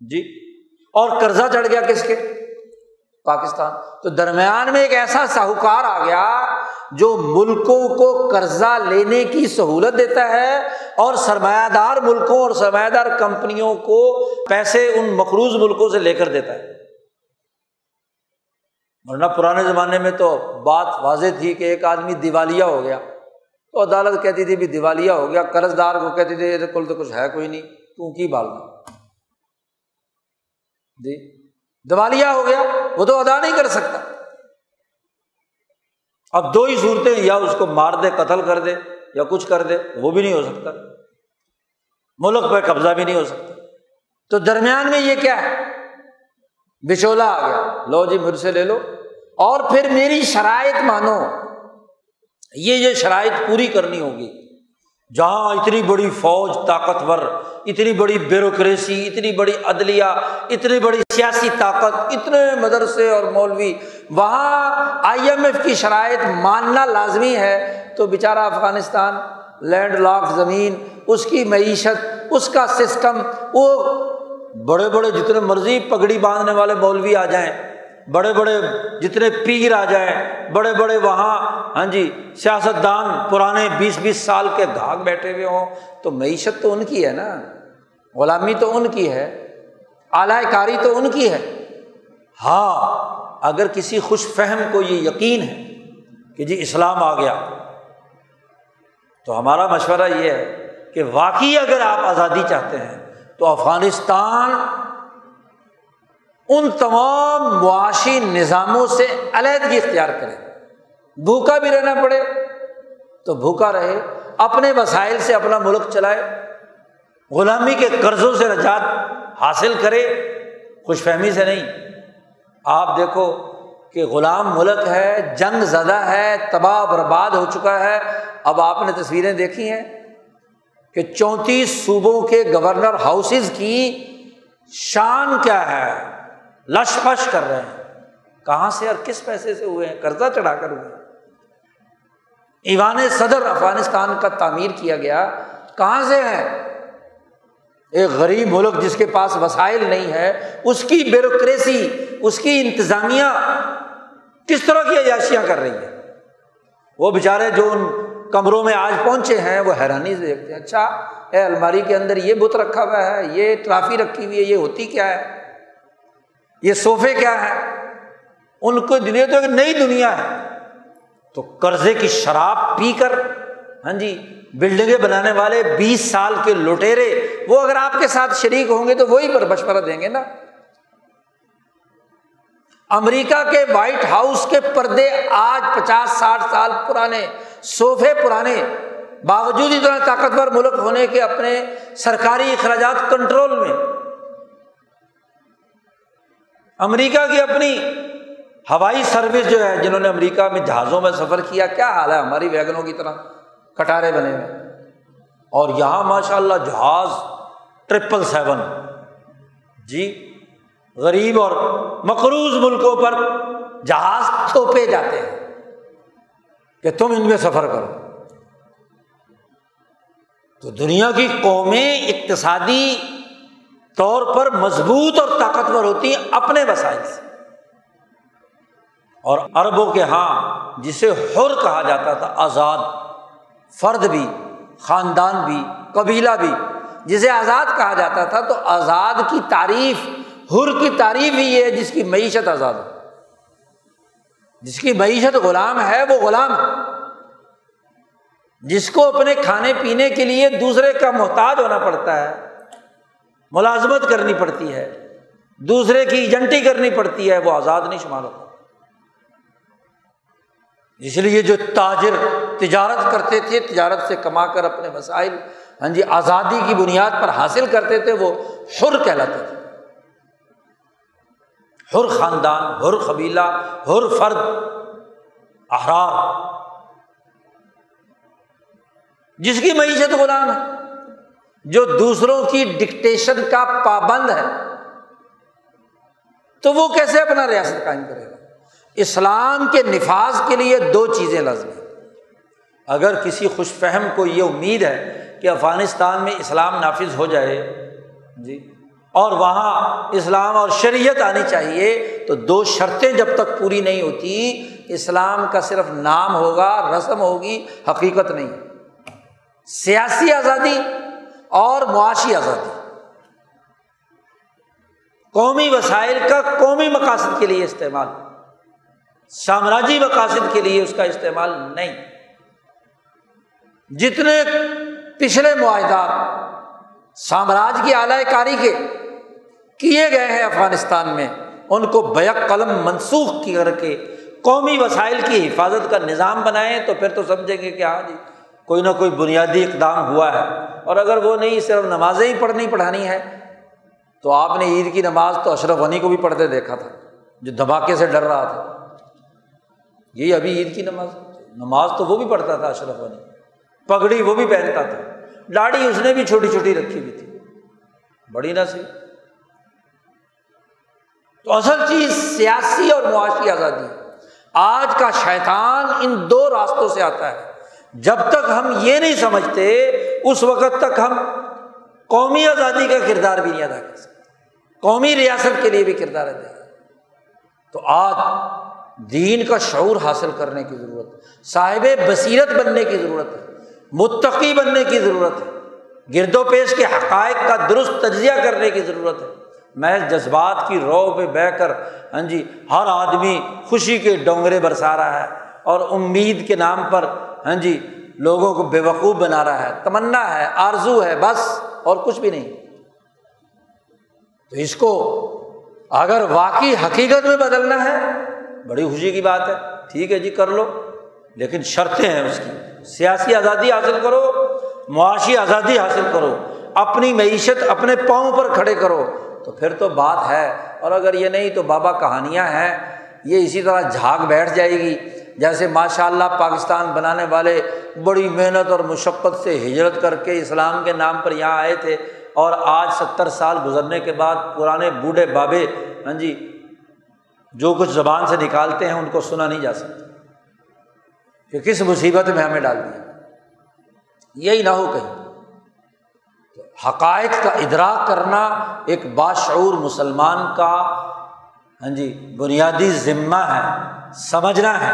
جی اور قرضہ چڑھ گیا کس کے؟ پاکستان۔ تو درمیان میں ایک ایسا ساہوکار آ گیا جو ملکوں کو قرضہ لینے کی سہولت دیتا ہے اور سرمایہ دار ملکوں اور سرمایہ دار کمپنیوں کو پیسے ان مقروض ملکوں سے لے کر دیتا ہے۔ ورنہ پرانے زمانے میں تو بات واضح تھی کہ ایک آدمی دیوالیہ ہو گیا۔ تو عدالت کہتی تھی بھی دیوالیہ ہو گیا قرض دار کو کہتی تھی کل تو کچھ ہے کوئی نہیں، تو کی بال جی دیوالیہ ہو گیا، وہ تو ادا نہیں کر سکتا۔ اب دو ہی صورتیں، یا اس کو مار دے، قتل کر دے، یا کچھ کر دے، وہ بھی نہیں ہو سکتا۔ ملک پہ قبضہ بھی نہیں ہو سکتا۔ تو درمیان میں یہ کیا ہے؟ بچولا آ گیا۔ لو جی مجھ سے لے لو۔ اور پھر میری شرائط مانو۔ یہ یہ شرائط پوری کرنی ہوگی جہاں اتنی بڑی فوج طاقتور، اتنی بڑی بیوروکریسی، اتنی بڑی عدلیہ، اتنی بڑی سیاسی طاقت، اتنے مدرسے اور مولوی، وہاں آئی ایم ایف کی شرائط ماننا لازمی ہے تو بیچارہ افغانستان، لینڈ لاک زمین، اس کی معیشت، اس کا سسٹم، وہ بڑے بڑے جتنے مرضی پگڑی باندھنے والے مولوی آ جائیں۔ بڑے بڑے جتنے پیر آ جائیں، بڑے بڑے وہاں ہاں جی سیاست دان پرانے بیس بیس سال کے گھاگ بیٹھے ہوئے ہوں، تو معیشت تو ان کی ہے نا، غلامی تو ان کی ہے اعلی کاری تو ان کی ہے۔ ہاں اگر کسی خوش فہم کو یہ یقین ہے کہ جی اسلام آ گیا، تو ہمارا مشورہ یہ ہے کہ واقعی اگر آپ آزادی چاہتے ہیں، تو افغانستان ان تمام معاشی نظاموں سے علیحدگی اختیار کرے بھوکا بھی رہنا پڑے تو بھوکا رہے، اپنے وسائل سے اپنا ملک چلائے، غلامی کے قرضوں سے نجات حاصل کرے خوش فہمی سے نہیں۔ آپ دیکھو کہ غلام ملک ہے، جنگ زدہ ہے، تباہ برباد ہو چکا ہے۔ اب آپ نے تصویریں دیکھی ہیں کہ چونتیس صوبوں کے گورنر ہاؤسز کی شان کیا ہے۔ لش پش کر رہے ہیں۔ کہاں سے اور کس پیسے سے ہوئے ہیں؟ قرضہ چڑھا کر ہوئے ایوان صدر افغانستان کا تعمیر کیا گیا۔ کہاں سے ہے ایک غریب ملک جس کے پاس وسائل نہیں ہے، اس کی بیوروکریسی، اس کی انتظامیہ کس طرح کی عیاشیاں کر رہی ہے؟ وہ بےچارے جو ان کمروں میں آج پہنچے ہیں، وہ حیرانی سے دیکھتے ہیں اچھا اے الماری کے اندر یہ بت رکھا ہوا ہے، یہ ٹرافی رکھی ہوئی ہے، یہ ہوتی کیا ہے؟ یہ صوفے کیا ہے ان کو دنیا تو ایک نئی دنیا ہے۔ تو قرضے کی شراب پی کر ہاں جی بلڈنگیں بنانے والے بیس سال کے لٹیرے وہ اگر آپ کے ساتھ شریک ہوں گے تو وہی پر مشورہ دیں گے نا۔ امریکہ کے وائٹ ہاؤس کے پردے آج پچاس، ساٹھ سال پرانے، صوفے پرانے، باوجود اتنا طاقتور ملک ہونے کے اپنے سرکاری اخراجات کنٹرول میں۔ امریکہ کی اپنی ہوائی سروس جو ہے، جنہوں نے امریکہ میں جہازوں میں سفر کیا کیا حال ہے ہماری ویگنوں کی طرح؟ کٹارے بنے ہوئے۔ اور یہاں ماشاء اللہ جہاز ٹرپل سیون۔ جی غریب اور مقروض ملکوں پر جہاز تھوپے جاتے ہیں کہ تم ان میں سفر کرو۔ تو دنیا کی قومیں اقتصادی طور پر مضبوط اور طاقتور ہوتی ہیں اپنے وسائل سے۔ اور اربوں کے ہاں جسے حر کہا جاتا تھا، آزاد، فرد بھی، خاندان بھی، قبیلہ بھی، جسے آزاد کہا جاتا تھا، تو آزاد کی تعریف، حر کی تعریف ہی یہ ہے جس کی معیشت آزاد ہو۔ جس کی معیشت غلام ہے، وہ غلام۔ ہے جس کو اپنے کھانے پینے کے لیے دوسرے کا محتاج ہونا پڑتا ہے ملازمت کرنی پڑتی ہے، دوسرے کی ایجنٹی کرنی پڑتی ہے، وہ آزاد نہیں، شمار ہوتا۔ اس لیے جو تاجر تجارت کرتے تھے، تجارت سے کما کر اپنے مسائل ہاں جی آزادی کی بنیاد پر حاصل کرتے تھے، وہ حر کہلاتے تھے۔ حر خاندان، حر قبیلہ، حر فرد، احرار۔ جس کی معیشت غلام ہے۔ جو دوسروں کی ڈکٹیشن کا پابند ہے، تو وہ کیسے اپنا ریاست قائم کرے گا؟ اسلام کے نفاذ کے لیے دو چیزیں لازم ہیں۔ اگر کسی خوش فہم کو یہ امید ہے کہ افغانستان میں اسلام نافذ ہو جائے جی اور وہاں اسلام اور شریعت آنی چاہیے، تو دو شرطیں جب تک پوری نہیں ہوتی، اسلام کا صرف نام ہوگا، رسم ہوگی، حقیقت نہیں۔ سیاسی آزادی اور معاشی آزادی۔ قومی وسائل کا قومی مقاصد کے لیے استعمال۔ سامراجی مقاصد کے لیے اس کا استعمال نہیں۔ جتنے پچھلے معاہدات سامراج کی اعلی کاری کے کیے گئے ہیں افغانستان میں، ان کو بیک قلم منسوخ کر کے قومی وسائل کی حفاظت کا نظام بنائیں تو پھر تو سمجھیں گے کہ ہاں جی کوئی نہ کوئی بنیادی اقدام ہوا ہے۔ اور اگر وہ نہیں، صرف نمازیں ہی پڑھنی، پڑھانی ہے، تو آپ نے عید کی نماز تو اشرف غنی کو بھی پڑھتے دیکھا تھا، جو دھماکے سے ڈر رہا تھا۔ یہی ابھی عید کی نماز نماز تو وہ بھی پڑھتا تھا اشرف غنی۔ پگڑی وہ بھی پہنتا تھا۔ ڈاڑی اس نے بھی چھوٹی چھوٹی رکھی ہوئی تھی۔ بڑی نہ سی۔ تو اصل چیز سیاسی اور معاشی آزادی۔ آج کا شیطان ان دو راستوں سے آتا ہے۔ جب تک ہم یہ نہیں سمجھتے، اس وقت تک ہم قومی آزادی کا کردار بھی نہیں ادا کر سکتے۔ قومی ریاست کے لیے بھی کردار ادا تو آج دین کا شعور حاصل کرنے کی ضرورت ہے۔ صاحب بصیرت بننے کی ضرورت ہے۔ متقی بننے کی ضرورت ہے۔ گرد و پیش کے حقائق کا درست تجزیہ کرنے کی ضرورت ہے۔ میں جذبات کی رو پہ بہ کر ہاں جی ہر آدمی خوشی کے ڈونگرے برسا رہا ہے اور امید کے نام پر ہاں جی لوگوں کو بے وقوف بنا رہا ہے، تمنا ہے، آرزو ہے، بس، اور کچھ بھی نہیں۔ تو اس کو اگر واقعی حقیقت میں بدلنا ہے، بڑی خوشی کی بات ہے۔ ٹھیک ہے جی کر لو، لیکن شرطیں ہیں اس کی۔ سیاسی آزادی حاصل کرو، معاشی آزادی حاصل کرو۔ اپنی معیشت اپنے پاؤں پر کھڑے کرو۔ تو پھر تو بات ہے۔ اور اگر یہ نہیں، تو بابا کہانیاں ہیں۔ یہ اسی طرح جھاگ بیٹھ جائے گی۔ جیسے ماشاء اللہ پاکستان بنانے والے بڑی محنت اور مشقت سے ہجرت کر کے اسلام کے نام پر یہاں آئے تھے اور آج ستر سال گزرنے کے بعد پرانے بوڑھے بابے ہاں جی جو کچھ زبان سے نکالتے ہیں ان کو سنا نہیں جا سکتا۔ کہ کس مصیبت میں ہمیں ڈال دیا۔ یہی نہ ہو کہیں۔ حقائق کا ادراک کرنا ایک باشعور مسلمان کا ہاں جی بنیادی ذمہ ہے، سمجھنا ہے،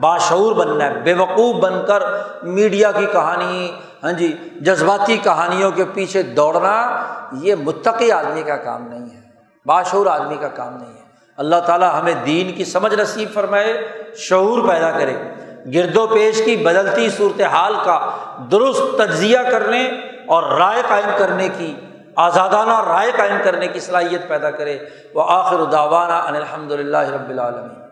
باشعور بننا ہے بے وقوف بن کر میڈیا کی کہانی ہاں جی جذباتی کہانیوں کے پیچھے دوڑنا، یہ متقی آدمی کا کام نہیں ہے، باشعور آدمی کا کام نہیں ہے۔ اللہ تعالیٰ ہمیں دین کی سمجھ نصیب فرمائے، شعور پیدا کرے۔ گرد و پیش کی بدلتی صورت حال کا درست تجزیہ کرنے اور رائے قائم کرنے کی آزادانہ رائے قائم کرنے کی صلاحیت پیدا کرے۔ وہ آخر داوانہ الحمد للہ رب العالمین۔